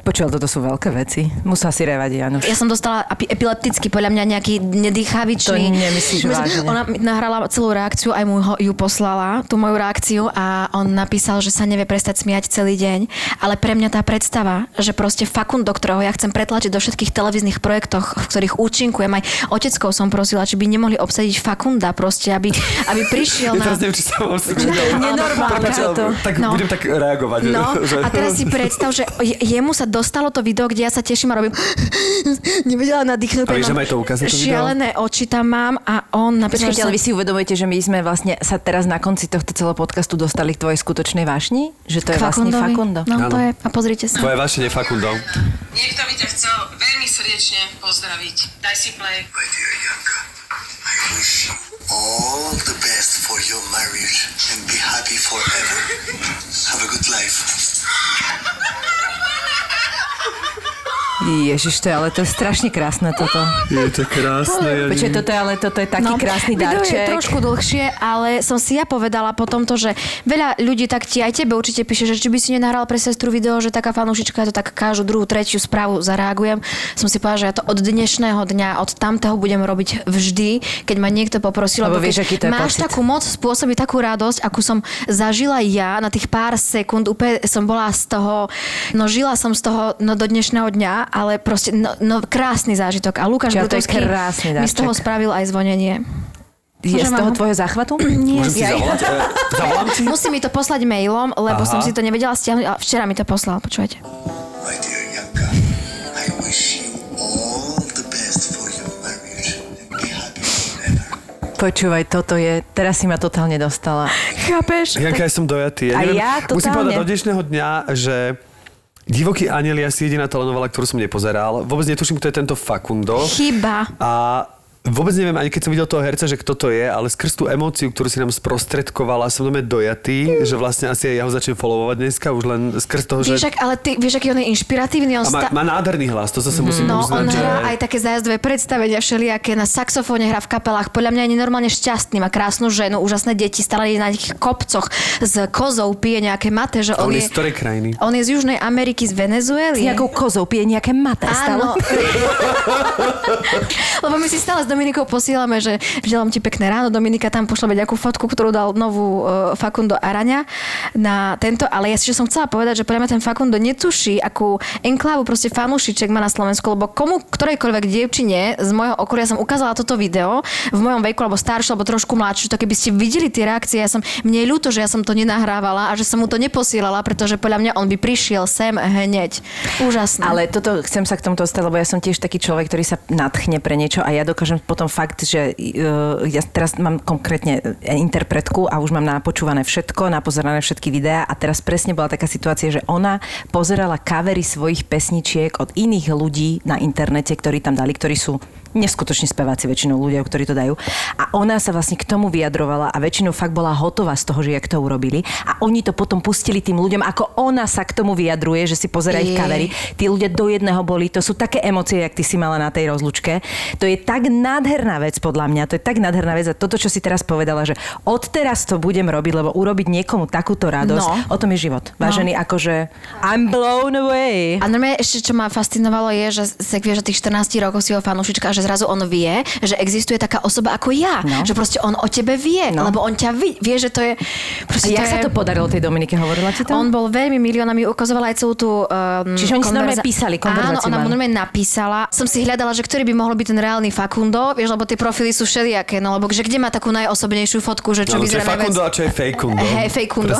Speaker 4: Počul, toto sú veľké veci. Musela si revať, Januš.
Speaker 3: Ja som dostala epileptický, podľa mňa nejaký nedýchavičný.
Speaker 4: To nemyslíš vážne.
Speaker 3: Ona nahrala celú reakciu, aj mu ho, ju poslala, tú moju reakciu a on napísal, že sa nevie prestať smiať celý deň. Ale pre mňa tá predstava, že proste Fakundo, ktorého ja chcem pretlačiť do všetkých televíznych projektoch, v ktorých účinkujem, aj oteckov som prosila, či by nemohli obsadiť Fakunda proste, aby, aby prišiel [laughs]
Speaker 2: Ja
Speaker 3: na...
Speaker 2: teraz neviem, či sa
Speaker 4: nenormálne.
Speaker 2: Tak
Speaker 3: No.
Speaker 2: budem tak reagovať.
Speaker 3: No [laughs]
Speaker 2: že-
Speaker 3: a teraz si predstav, že je- jemu sa dostalo to video, kde ja sa teším a robím [laughs] nevedela nadýchnuť.
Speaker 2: A vieš, že
Speaker 3: mám
Speaker 2: to ukázať, to video?
Speaker 3: Šialené oči tam mám a on napísal,
Speaker 4: Počkajte, ale vy si uvedomujete, že my sme vlastne sa teraz na konci tohto celého podcastu dostali k tvojej skutočnej vášni? Že to je vlastne Fakundo.
Speaker 3: No to je, a pozrite sa.
Speaker 2: Tvoje vaše nefakundov.
Speaker 5: Niekto by ťa chcel veľmi srdečne pozdraviť. Daj si play.
Speaker 6: My dear Yanka, I wish you all the best for your marriage and be happy forever. Have a good life.
Speaker 4: Ježiš, to je, ale to je strašne krásne toto.
Speaker 2: Je to krásne.
Speaker 4: Počkaj, toto je, ale toto je taký krásny
Speaker 3: No, video je
Speaker 4: darček.
Speaker 3: trošku dlhšie, ale som si ja povedala po tomto, že veľa ľudí tak ti aj tebe určite píše, že či by si nenahral pre sestru video, že taká fanúšička, to tak každú druhú, tretiu správu zareagujem. Som si povedala, že ja to od dnešného dňa, od tamtého budem robiť vždy, keď ma niekto poprosil.
Speaker 4: Lebo vieš, aký to je
Speaker 3: máš
Speaker 4: pocit.
Speaker 3: takú moc spôsobiť takú radosť, akú som zažila ja na tých pár sekúnd, úplne som bola z toho, no žila som z toho no, do dnešného dňa, ale proste no, no krásny zážitok. A Lukáš
Speaker 4: je
Speaker 3: Brutovský
Speaker 4: krásny
Speaker 3: mi z toho spravil aj zvonenie.
Speaker 4: Je z
Speaker 3: Môžem
Speaker 4: toho
Speaker 3: vám ho-
Speaker 4: tvojho záchvatu? [clears throat]
Speaker 3: Nie,
Speaker 2: Môžem si zavolať? [laughs] E, Zavolám ti?
Speaker 3: Musí mi to poslať mailom, lebo
Speaker 2: Aha.
Speaker 3: som si to nevedela stiahnuť, ale včera mi to poslal, počúvajte.
Speaker 6: My dear Yanka, I wish you all the best for your marriage and be happy forever.
Speaker 4: Počúvaj, toto je, teraz si ma totálne dostala.
Speaker 3: Chápeš?
Speaker 2: Janka, ja som dojatý. Ja
Speaker 4: A
Speaker 2: neviem,
Speaker 4: ja
Speaker 2: musím
Speaker 4: totálne.
Speaker 2: povedať do dnešného dňa, že Divoký aniel je asi jediná telenovela, ktorú som nepozeral. Vôbec netuším, kto je tento Fakundo.
Speaker 3: Chyba.
Speaker 2: A vôbec neviem, ani keď som videl toho herca, že kto to je, ale skrz tú emóciu, ktorú si nám sprostredkovala, som dome dojatý, že vlastne asi aj ja ho začnem followovať dneska, už len skrz toho,
Speaker 3: Vieš,
Speaker 2: že...
Speaker 3: ak, ale ty, vieš, aký on je inšpiratívny, on
Speaker 2: A má,
Speaker 3: sta-
Speaker 2: má nádherný hlas, to zase musím
Speaker 3: No,
Speaker 2: uznať,
Speaker 3: on
Speaker 2: že...
Speaker 3: hrá aj také zájazdové predstavenia všelijaké, na saxofóne hrá v kapelách. Podľa mňa je nenormálne šťastný, má krásnu ženu, úžasné deti, stále je na nejakých kopcoch s kozou, pije nejaké mate, že
Speaker 2: on
Speaker 3: on,
Speaker 2: je z ktorej krajiny?
Speaker 3: On je z Južnej Ameriky, z
Speaker 4: S
Speaker 3: Venezuely.
Speaker 4: nejakou kozou pije nejaké mate.
Speaker 3: Áno. [laughs] Lebo my si stále s Dominikou posielame, že želám ti pekné ráno. Dominika tam pošle nejakú fotku, ktorú dal novú uh, Fakundo Araňa na tento, ale ja si že som chcela povedať, že mňa ten Fakundo netuší, akú enklávu proste fanúšiček má na Slovensku, lebo komu, ktorejkoľvek dievčine z môjho okolia som ukázala toto video v mojom veku, alebo staršiu, alebo trošku mladšiu, to keby ste videli tie reakcie, ja som, mne je ľúto, že ja som to nenahrávala a že som mu to neposielala, pretože podľa mňa on by prišiel sem hneď. Úžasné.
Speaker 4: Ale toto chcem sa k tomu dostať, lebo ja som tiež taký človek, ktorý sa nadchne pre niečo a ja dokážem potom fakt, že uh, ja teraz mám konkrétne interpretku a už mám napočúvané všetko, napozerané všetky videá a teraz presne bola taká situácia, že ona pozerala kavery svojich pesničiek od iných ľudí na internete, ktorí tam dali, ktorí sú neskutoční speváci väčšinou ľudia, ktorí to dajú. A ona sa vlastne k tomu vyjadrovala a väčšinou fakt bola hotová z toho, že jak to urobili. A oni to potom pustili tým ľuďom, ako ona sa k tomu vyjadruje, že si pozera ich kavery. Tí ľudia do jedného boli, to sú také emócie, jak ty si mala na tej rozlučke. To je tak nádherná vec podľa mňa, to je tak nádherná vec a toto, čo si teraz povedala, že odteraz to budem robiť, lebo urobiť niekomu takúto radosť,
Speaker 3: No.
Speaker 4: o tom je život. Vážený, akože I'm blown away.
Speaker 3: A normálne ešte, čo ma fascinovalo, je, že vieš, že tých 14 rokov si ho fanúšička a že zrazu on vie, že existuje taká osoba ako ja.
Speaker 4: No.
Speaker 3: Že proste on o tebe vie,
Speaker 4: No.
Speaker 3: lebo on ťa vie, vie že to je...
Speaker 4: A
Speaker 3: Proste
Speaker 4: jak
Speaker 3: je,
Speaker 4: sa to podarilo tej Dominike? Hovorila ti to?
Speaker 3: On bol veľmi milý, ona mi ukazovala aj celú tú um,
Speaker 4: Čiže oni si normálne písali, konverzáciu
Speaker 3: Áno, ona normálne napísala. Som si hľadala, že ktorý by mohol byť ten reálny Fakundo, vieš, lebo tie profily sú všelijaké, no lebo že kde má takú najosobnejšiu fotku, že čo
Speaker 2: je
Speaker 3: vyzerá najviac...
Speaker 2: fakundo a čo je fejkundo.
Speaker 3: Hej, fejkundo.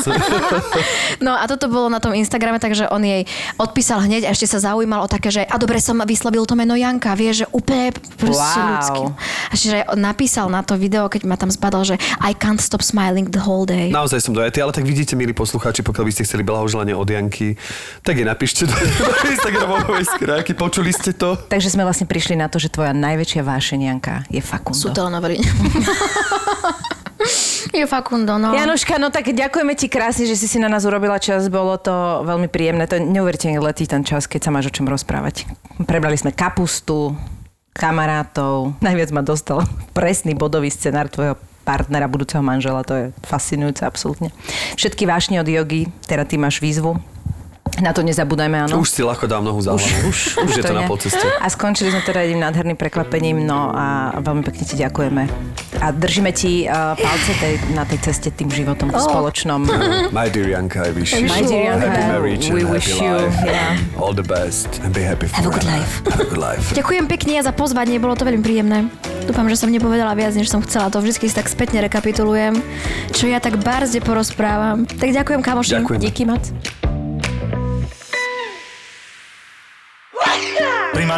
Speaker 3: [laughs] no a toto bolo na tom Instagrame, takže on jej odpísal hneď a ešte sa zaujímal o také, že a dobre som vyslovil to meno Janka, vieš, že úplne proste
Speaker 4: Wow.
Speaker 3: ľudský. A že napísal na to video, keď ma tam zbadal, že I can't stop smiling the whole day.
Speaker 2: Naozaj som dojatý, ale tak vidíte, milí poslucháči, pokiaľ by ste chceli blahoželanie od Janky, tak je napíšte do, [laughs] Instagramovej skránky. Počuli ste to?
Speaker 4: Takže sme vlastne prišli na to, že tvoja najväčšia vášenianka je Fakundo.
Speaker 3: Sú telenovely. [laughs] Je Fakundo, no.
Speaker 4: Januška, no tak ďakujeme ti krásne, že si si na nás urobila čas. Bolo to veľmi príjemné. To neuveriteľne letí ten čas, keď sa máš o čom rozprávať. Prebrali sme kapustu, kamarátov. [laughs] Najviac ma dostal presný bodový scenár tvojho partnera, budúceho manžela. To je fascinujúce, absolútne. Všetky vášne od jogy, teda ty máš výzvu. Na to nezabúdajme, áno.
Speaker 2: Už si ľahko dám nohu za hlavu. Už, už, je to na polceste.
Speaker 4: A skončili sme teda jedným nádherným prekvapením, no a veľmi pekne ti ďakujeme. A držíme ti uh, palce tej, na tej ceste tým životom oh. spoločnom. [laughs]
Speaker 2: My dear Janka, I wish you
Speaker 4: My dear Janka,
Speaker 2: happy marriage
Speaker 4: we
Speaker 2: and
Speaker 4: wish
Speaker 2: happy
Speaker 4: you,
Speaker 2: life.
Speaker 4: yeah.
Speaker 2: All the best and be happy
Speaker 1: Have a good
Speaker 2: forever.
Speaker 1: life.
Speaker 2: Have a good life.
Speaker 3: Ďakujem pekne za pozvanie, bolo to veľmi príjemné. Dúfam, že som nepovedala viac, než som chcela. To vždy si tak spätne rekapitulujem, čo ja tak barzde porozprávam. Tak ďakujem, kamoši.
Speaker 2: Ďakujem.
Speaker 4: Díky moc.